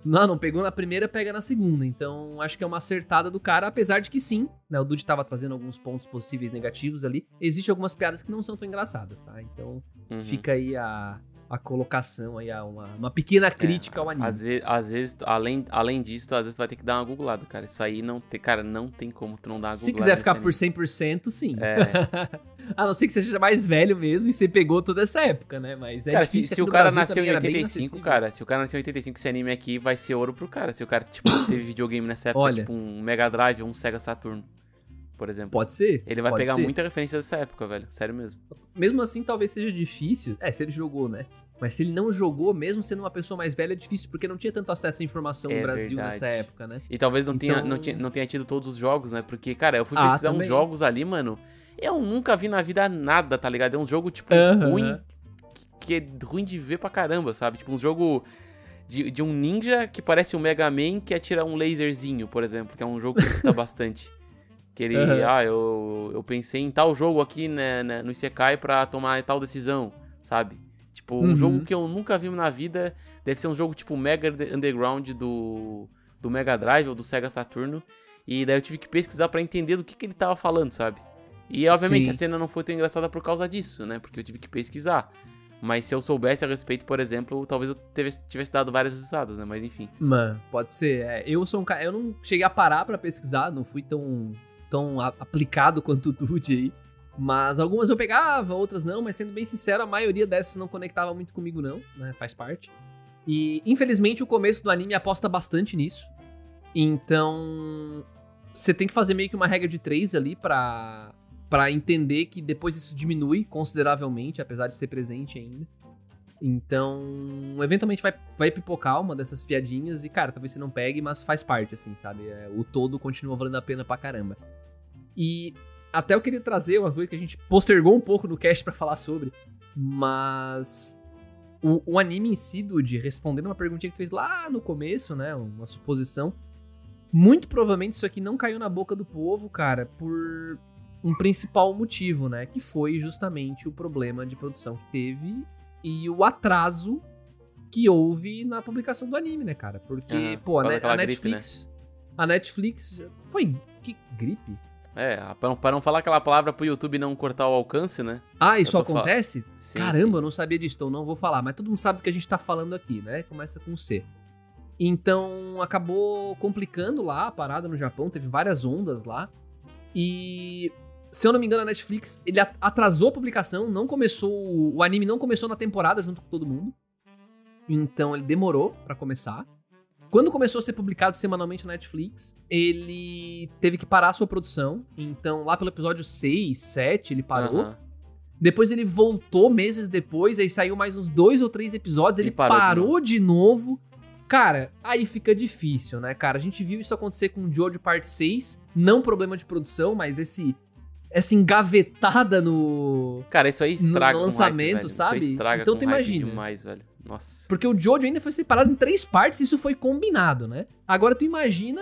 Não, não pegou na primeira, pega na segunda. Então, acho que é uma acertada do cara, apesar de que sim, né? O Dude tava trazendo alguns pontos possíveis negativos ali. Existem algumas piadas que não são tão engraçadas, tá? Então, Uhum. fica aí a, a colocação aí, a uma, uma pequena crítica ao anime. É, Às vezes, às vezes, além, além disso, às vezes tu vai ter que dar uma googlada, cara. Isso aí não tem, cara, não tem como tu não dar uma Se quiser ficar por 100%, sim. É, A não ser que você seja mais velho mesmo e você pegou toda essa época, né? Mas é cara, se, difícil. se aqui o cara Brasil nasceu em era bem 85, inacessível. cara, se o cara nasceu em 85, esse anime aqui vai ser ouro pro cara. Se o cara, tipo, teve videogame nessa época, Olha. tipo um Mega Drive ou um Sega Saturn, por exemplo. Pode ser. Ele vai pegar ser. muita referência dessa época, velho. Sério mesmo. Mesmo assim, talvez seja difícil. É, se ele jogou, né? Mas se ele não jogou, mesmo sendo uma pessoa mais velha, é difícil, porque não tinha tanto acesso à informação É no Brasil verdade. nessa época, né? E talvez não, tenha, Então- não, tinha, não tenha tido todos os jogos, né? Porque, cara, eu fui Ah, pesquisar uns também. jogos ali, mano. Eu nunca vi na vida nada, tá ligado? É um jogo, tipo, Aham. ruim. Que é ruim de ver pra caramba, sabe? Tipo, um jogo de, de um ninja que parece um Mega Man que atira um laserzinho, por exemplo. Que é um jogo que cita bastante. Que ele, Aham. ah, eu, eu pensei em tal jogo aqui né, né, no Isekai pra tomar tal decisão, sabe? Tipo, um Uhum. jogo que eu nunca vi na vida. Deve ser um jogo tipo Mega Underground do, do Mega Drive ou do Sega Saturno. E daí eu tive que pesquisar pra entender do que, que ele tava falando, sabe? E obviamente Sim. a cena não foi tão engraçada por causa disso, né? Porque eu tive que pesquisar. Mas se eu soubesse a respeito, por exemplo, talvez eu tivesse, dado várias risadas, né? Mas enfim. Mano, pode ser. É, eu sou um cara. Eu não cheguei a parar pra pesquisar, não fui tão, tão aplicado quanto o Dude aí. Mas algumas eu pegava, outras não, mas sendo bem sincero, a maioria dessas não conectava muito comigo, não, né? Faz parte. E infelizmente o começo do anime aposta bastante nisso. Então. Você tem que fazer meio que uma regra de três ali pra, pra entender que depois isso diminui consideravelmente, apesar de ser presente ainda. Então, eventualmente vai, vai pipocar uma dessas piadinhas e, cara, talvez você não pegue, mas faz parte, assim, sabe? É, o todo continua valendo a pena pra caramba. E até eu queria trazer uma coisa que a gente postergou um pouco no cast pra falar sobre, mas o, o anime em si, Dude, respondendo uma perguntinha que tu fez lá no começo, né? Uma suposição. Muito provavelmente isso aqui não caiu na boca do povo, cara, por um principal motivo, né? Que foi justamente o problema de produção que teve e o atraso que houve na publicação do anime, né, cara? Porque, pô, a, Ne- a gripe, Netflix. A Netflix. Foi. Que gripe? É, pra não, pra não falar aquela palavra pro YouTube não cortar o alcance, né? Ah, isso acontece? Sim, Caramba, sim. eu não sabia disso, então não vou falar. Mas todo mundo sabe do que a gente tá falando aqui, né? Começa com C. Então, acabou complicando lá a parada no Japão, teve várias ondas lá. E, se eu não me engano, a Netflix, ele atrasou a publicação, não começou, o anime não começou na temporada junto com todo mundo. Então, ele demorou pra começar. Quando começou a ser publicado semanalmente na Netflix, ele teve que parar a sua produção. Então, lá pelo episódio 6, 7, ele parou. Aham. Depois ele voltou meses depois, aí saiu mais uns dois ou três episódios, ele parou parou, de de, novo. Cara, aí fica difícil, né, cara? A gente viu isso acontecer com o Jojo Parte 6, não problema de produção, mas esse essa engavetada no Cara, isso aí estraga No lançamento, hype, sabe? Isso estraga Então tu imagina. demais, velho. Nossa. porque o Jojo ainda foi separado em três partes, isso foi combinado, né? Agora tu imagina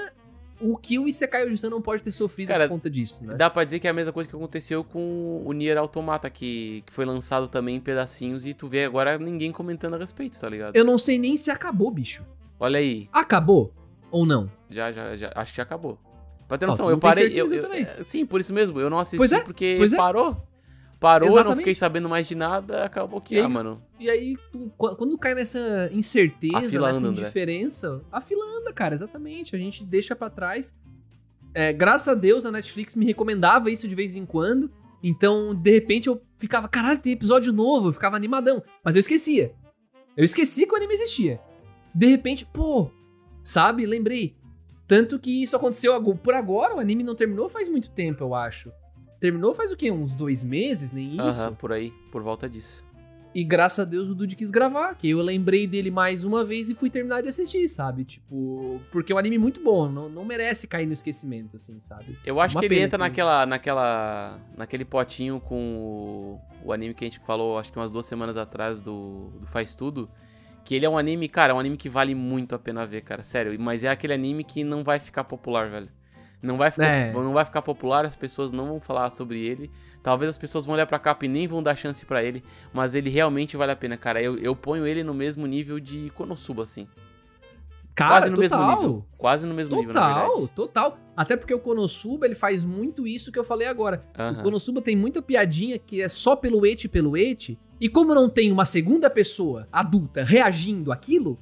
o que o Isekai Ojisan não pode ter sofrido Cara, por conta disso, né? Dá pra dizer que é a mesma coisa que aconteceu com o Nier Automata, que, que foi lançado também em pedacinhos e tu vê agora ninguém comentando a respeito, tá ligado? Eu não sei nem se acabou, bicho. Olha aí, Acabou ou não? já, já, já, acho que já acabou. Pra ter noção, tu eu parei. Eu, eu- também. é, sim, por isso mesmo, eu não assisti Pois é, porque pois é. parou. Parou, eu não Exatamente. fiquei sabendo mais de nada, acabou que, E aí, ah, mano. E aí, tu- qu- quando cai nessa incerteza, nessa anda, André. indiferença, a fila anda, cara, exatamente. A gente deixa pra trás. É, graças a Deus, a Netflix me recomendava isso de vez em quando. Então, de repente, eu ficava, caralho, tem episódio novo, eu ficava animadão. Mas eu esquecia. Eu esquecia que o anime existia. De repente, pô, sabe? Lembrei. Tanto que isso aconteceu por agora, o anime não terminou faz muito tempo, eu acho. Terminou faz o quê? Uns dois meses, nem isso? Aham, por aí, por volta disso. E graças a Deus o Dude quis gravar, que eu lembrei dele mais uma vez e fui terminar de assistir, sabe? Tipo, porque é um anime muito bom, não, não merece cair no esquecimento, assim, sabe? Eu acho Uma que ele entra que- naquela, naquela, naquele potinho com o, o anime que a gente falou, acho que umas duas semanas atrás do, do Faz Tudo. Que ele é um anime, cara, é um anime que vale muito a pena ver, cara, sério. Mas é aquele anime que não vai ficar popular, velho. Não vai ficar, É. não vai ficar popular, as pessoas não vão falar sobre ele. Talvez as pessoas vão olhar pra capa e nem vão dar chance pra ele. Mas ele realmente vale a pena, cara. Eu, eu ponho ele no mesmo nível de Konosuba, assim. Cara, Quase no total. mesmo nível. Quase no mesmo nível, na Total, verdade. total. Até porque o Konosuba, ele faz muito isso que eu falei agora. O Aham. Konosuba tem muita piadinha que é só pelo ete pelo ete. E como não tem uma segunda pessoa adulta reagindo àquilo,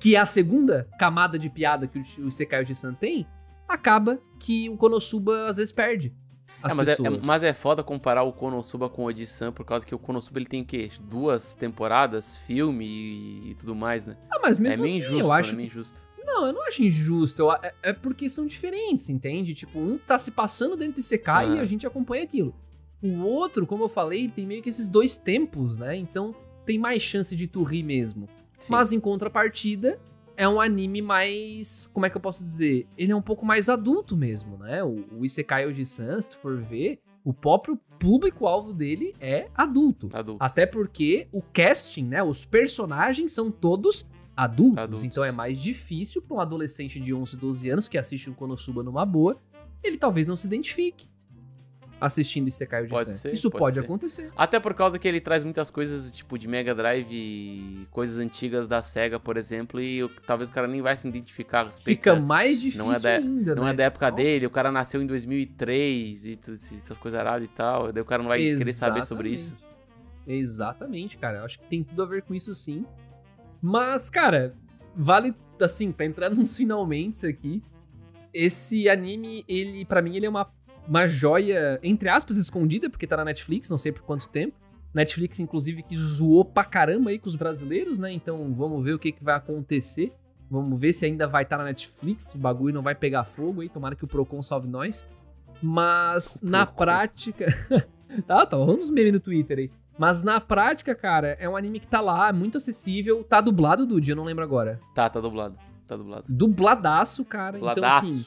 que é a segunda camada de piada que o Isekai Oji-san tem, acaba que o Konosuba às vezes perde as É, mas, é, pessoas. é- mas é foda comparar o Konosuba com o Odi-san, por causa que o Konosuba ele tem o quê? Duas temporadas, filme e, e tudo mais, né? Ah, mas é mesmo meio assim, injusto, eu né? acho. meio injusto. Não, eu não acho injusto. eu- é, é porque são diferentes, entende? Tipo, um tá se passando dentro do Isekai Ah. e a gente acompanha aquilo. O outro, como eu falei, tem meio que esses dois tempos, né? Então tem mais chance de tu rir mesmo. Sim. Mas em contrapartida, é um anime mais. Como é que eu posso dizer? Ele é um pouco mais adulto mesmo, né? O, o Isekai Oji-san, se tu for ver, o próprio público-alvo dele é adulto. Adulto. Até porque o casting, né? Os personagens são todos adultos. Adultos. Então é mais difícil pra um adolescente de 11, 12 anos que assiste um Konosuba numa boa, ele talvez não se identifique. Assistindo Isekai Pode Oji-san. ser, Isso pode pode, ser. acontecer. Até por causa que ele traz muitas coisas, tipo, de Mega Drive e coisas antigas da SEGA, por exemplo, e o- talvez o cara nem vai se identificar a respeito. Fica né? mais difícil Não é da- ainda, Não né? é da época Nossa. dele, o cara nasceu em 2003 e essas coisas aradas e tal, daí o cara não vai querer saber sobre isso. Exatamente. Exatamente, cara. Eu acho que tem tudo a ver com isso sim. Mas, cara, vale, assim, pra entrar nos finalmente aqui, esse anime, ele, para mim, ele é uma, uma joia, entre aspas, escondida, porque tá na Netflix, não sei por quanto tempo. Netflix, inclusive, que zoou pra caramba aí com os brasileiros, né? Então, vamos ver o que, que vai acontecer. Vamos ver se ainda vai estar na Netflix, o bagulho não vai pegar fogo aí, tomara que o Procon salve nós. Mas, O na Procon. prática... tá, tá rolando uns memes no Twitter aí. Mas na prática, cara, é um anime que tá lá, muito acessível. Tá dublado, Dude, eu não lembro agora. Tá, tá dublado. Tá dublado. Dubladaço, cara. Então, Dubladaço. assim,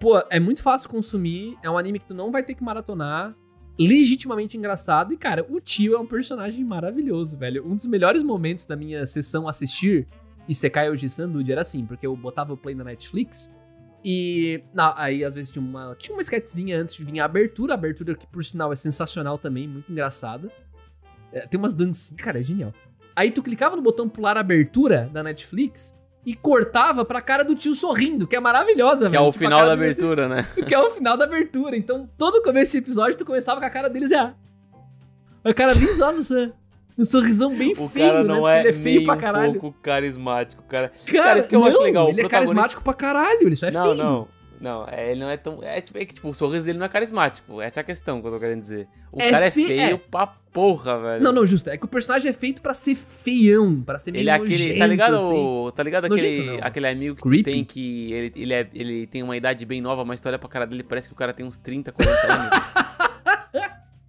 pô, é muito fácil consumir. É um anime que tu não vai ter que maratonar. Legitimamente engraçado. E, cara, o tio é um personagem maravilhoso, velho. Um dos melhores momentos da minha sessão assistir Isekai Oji-san, Dude, era assim, porque eu botava o play na Netflix. E não, aí às vezes tinha uma, tinha uma sketchzinha antes de vir a abertura, a abertura que por sinal é sensacional também, muito engraçada. É, tem umas dancinhas, cara, é genial. Aí tu clicava no botão pular abertura da Netflix e cortava pra cara do tio sorrindo, que é maravilhosa, Que é o Tipo, a final cara da dele abertura, né? que é o final da abertura. Então, todo começo de episódio tu começava com a cara deles já. A cara bem zoada, assim, um sorrisão bem O feio, cara né? não Porque é ele é feio nem pra um caralho. pouco carismático, cara. Cara, isso que eu acho legal, o Ele é protagonista- carismático pra caralho, ele só é não, feio. não. Não, é, ele não é tão. É tipo, é que, tipo, o sorriso dele não é carismático. Essa é a questão que eu tô querendo dizer. O É cara é fe- feio é. pra porra, velho. Não, não, justo. É que o personagem é feito pra ser feião, pra ser meio Ele é aquele. nojento, tá ligado? assim. Tá ligado Nojento aquele, não, aquele amigo que creepy. tu tem que. Ele, ele, é, ele tem uma idade bem nova, mas tu olha pra cara dele parece que o cara tem uns 30, 40 anos.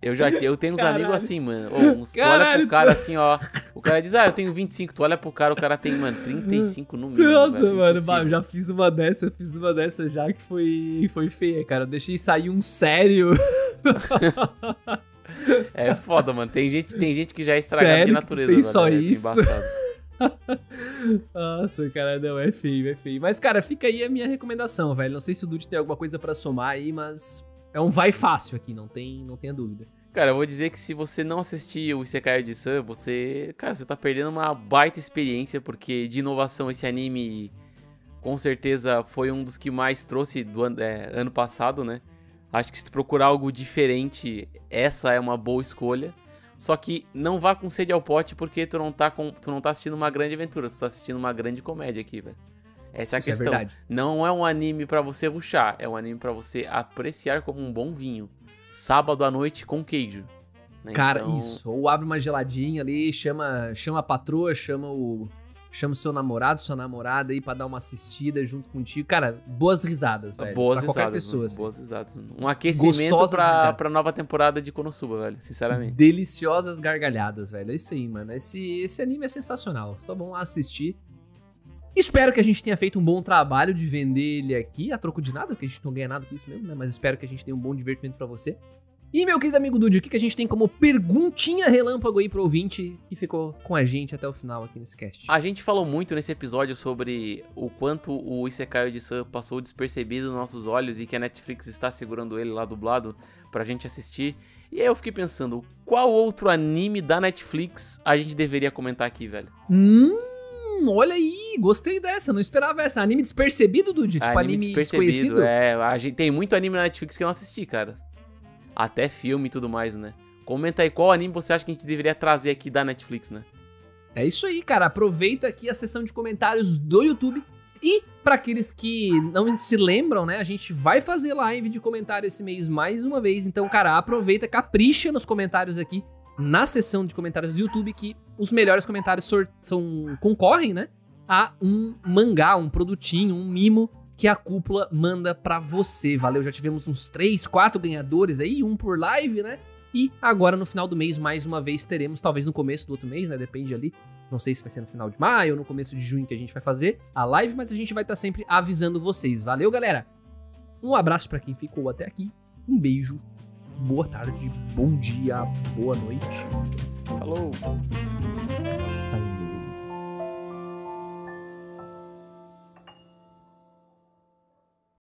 Eu já eu tenho uns Caralho. amigos assim, mano. Ô, uns, tu olha Caralho, pro cara assim, ó. O cara diz, ah, eu tenho 25. Tu olha pro cara, o cara tem, mano, 35 no mínimo. Nossa, velho, mano, bah, eu já fiz uma dessa, eu fiz uma dessa já que foi, foi feia, cara. Eu deixei sair um sério. É foda, mano. Tem gente, tem gente que já é estragada Sério de que natureza, tem velho. só é isso? Nossa, cara, não, é feio, é feio. Mas, cara, fica aí a minha recomendação, velho. Não sei se o Dude tem alguma coisa pra somar aí, mas é um vai fácil aqui, não tem, não tenha dúvida. Cara, eu vou dizer que se você não assistir o Isekai de Sun, você, cara, você tá perdendo uma baita experiência, porque de inovação esse anime com certeza foi um dos que mais trouxe do ano, é, ano passado, né? Acho que se tu procurar algo diferente, essa é uma boa escolha. Só que não vá com sede ao pote, porque tu não tá, com, tu não tá assistindo uma grande aventura, tu tá assistindo uma grande comédia aqui, velho. Essa é a Isso é questão. verdade. Não é um anime pra você ruxar, é um anime pra você apreciar como um bom vinho. Sábado à noite com queijo. né? Cara, Então, isso. Ou abre uma geladinha ali, chama, chama a patroa, chama o. Chama o seu namorado, sua namorada aí pra dar uma assistida junto contigo. Cara, boas risadas, velho. Boas pra qualquer risadas, pessoa. mano, assim. boas risadas. mano. Um aquecimento Gostosas pra, pra nova temporada de Konosuba, velho, sinceramente. Deliciosas gargalhadas, velho. É isso aí, mano. Esse, esse anime é sensacional. Só vão lá assistir. Espero que a gente tenha feito um bom trabalho de vender ele aqui, a troco de nada, porque a gente não ganha nada com isso mesmo, né? Mas espero que a gente tenha um bom divertimento pra você. E, meu querido amigo Dude, o que, que a gente tem como perguntinha relâmpago aí pro ouvinte que ficou com a gente até o final aqui nesse cast? A gente falou muito nesse episódio sobre o quanto o Isekai de Sun passou despercebido nos nossos olhos e que a Netflix está segurando ele lá dublado pra gente assistir. E aí eu fiquei pensando, qual outro anime da Netflix a gente deveria comentar aqui, velho? Hum, olha aí, gostei dessa, não esperava essa. Anime despercebido, Dude? Tipo, anime, desconhecido? É, a gente tem muito anime na Netflix que eu não assisti, cara. Até filme e tudo mais, né? Comenta aí qual anime você acha que a gente deveria trazer aqui da Netflix, né? É isso aí, cara. Aproveita aqui a seção de comentários do YouTube. E para aqueles que não se lembram, né, a gente vai fazer live de comentário esse mês mais uma vez. Então, cara, aproveita, capricha nos comentários aqui na seção de comentários do YouTube que os melhores comentários são concorrem, né, a um mangá, um produtinho, um mimo que a cúpula manda pra você. Valeu, já tivemos uns 3, 4 ganhadores aí, um por live, né? E agora no final do mês mais uma vez teremos, talvez no começo do outro mês, né, depende ali não sei se vai ser no final de maio ou no começo de junho que a gente vai fazer a live, mas a gente vai estar sempre avisando vocês. Valeu, galera? Um abraço pra quem ficou até aqui. Um beijo. Boa tarde, bom dia, boa noite. Falou!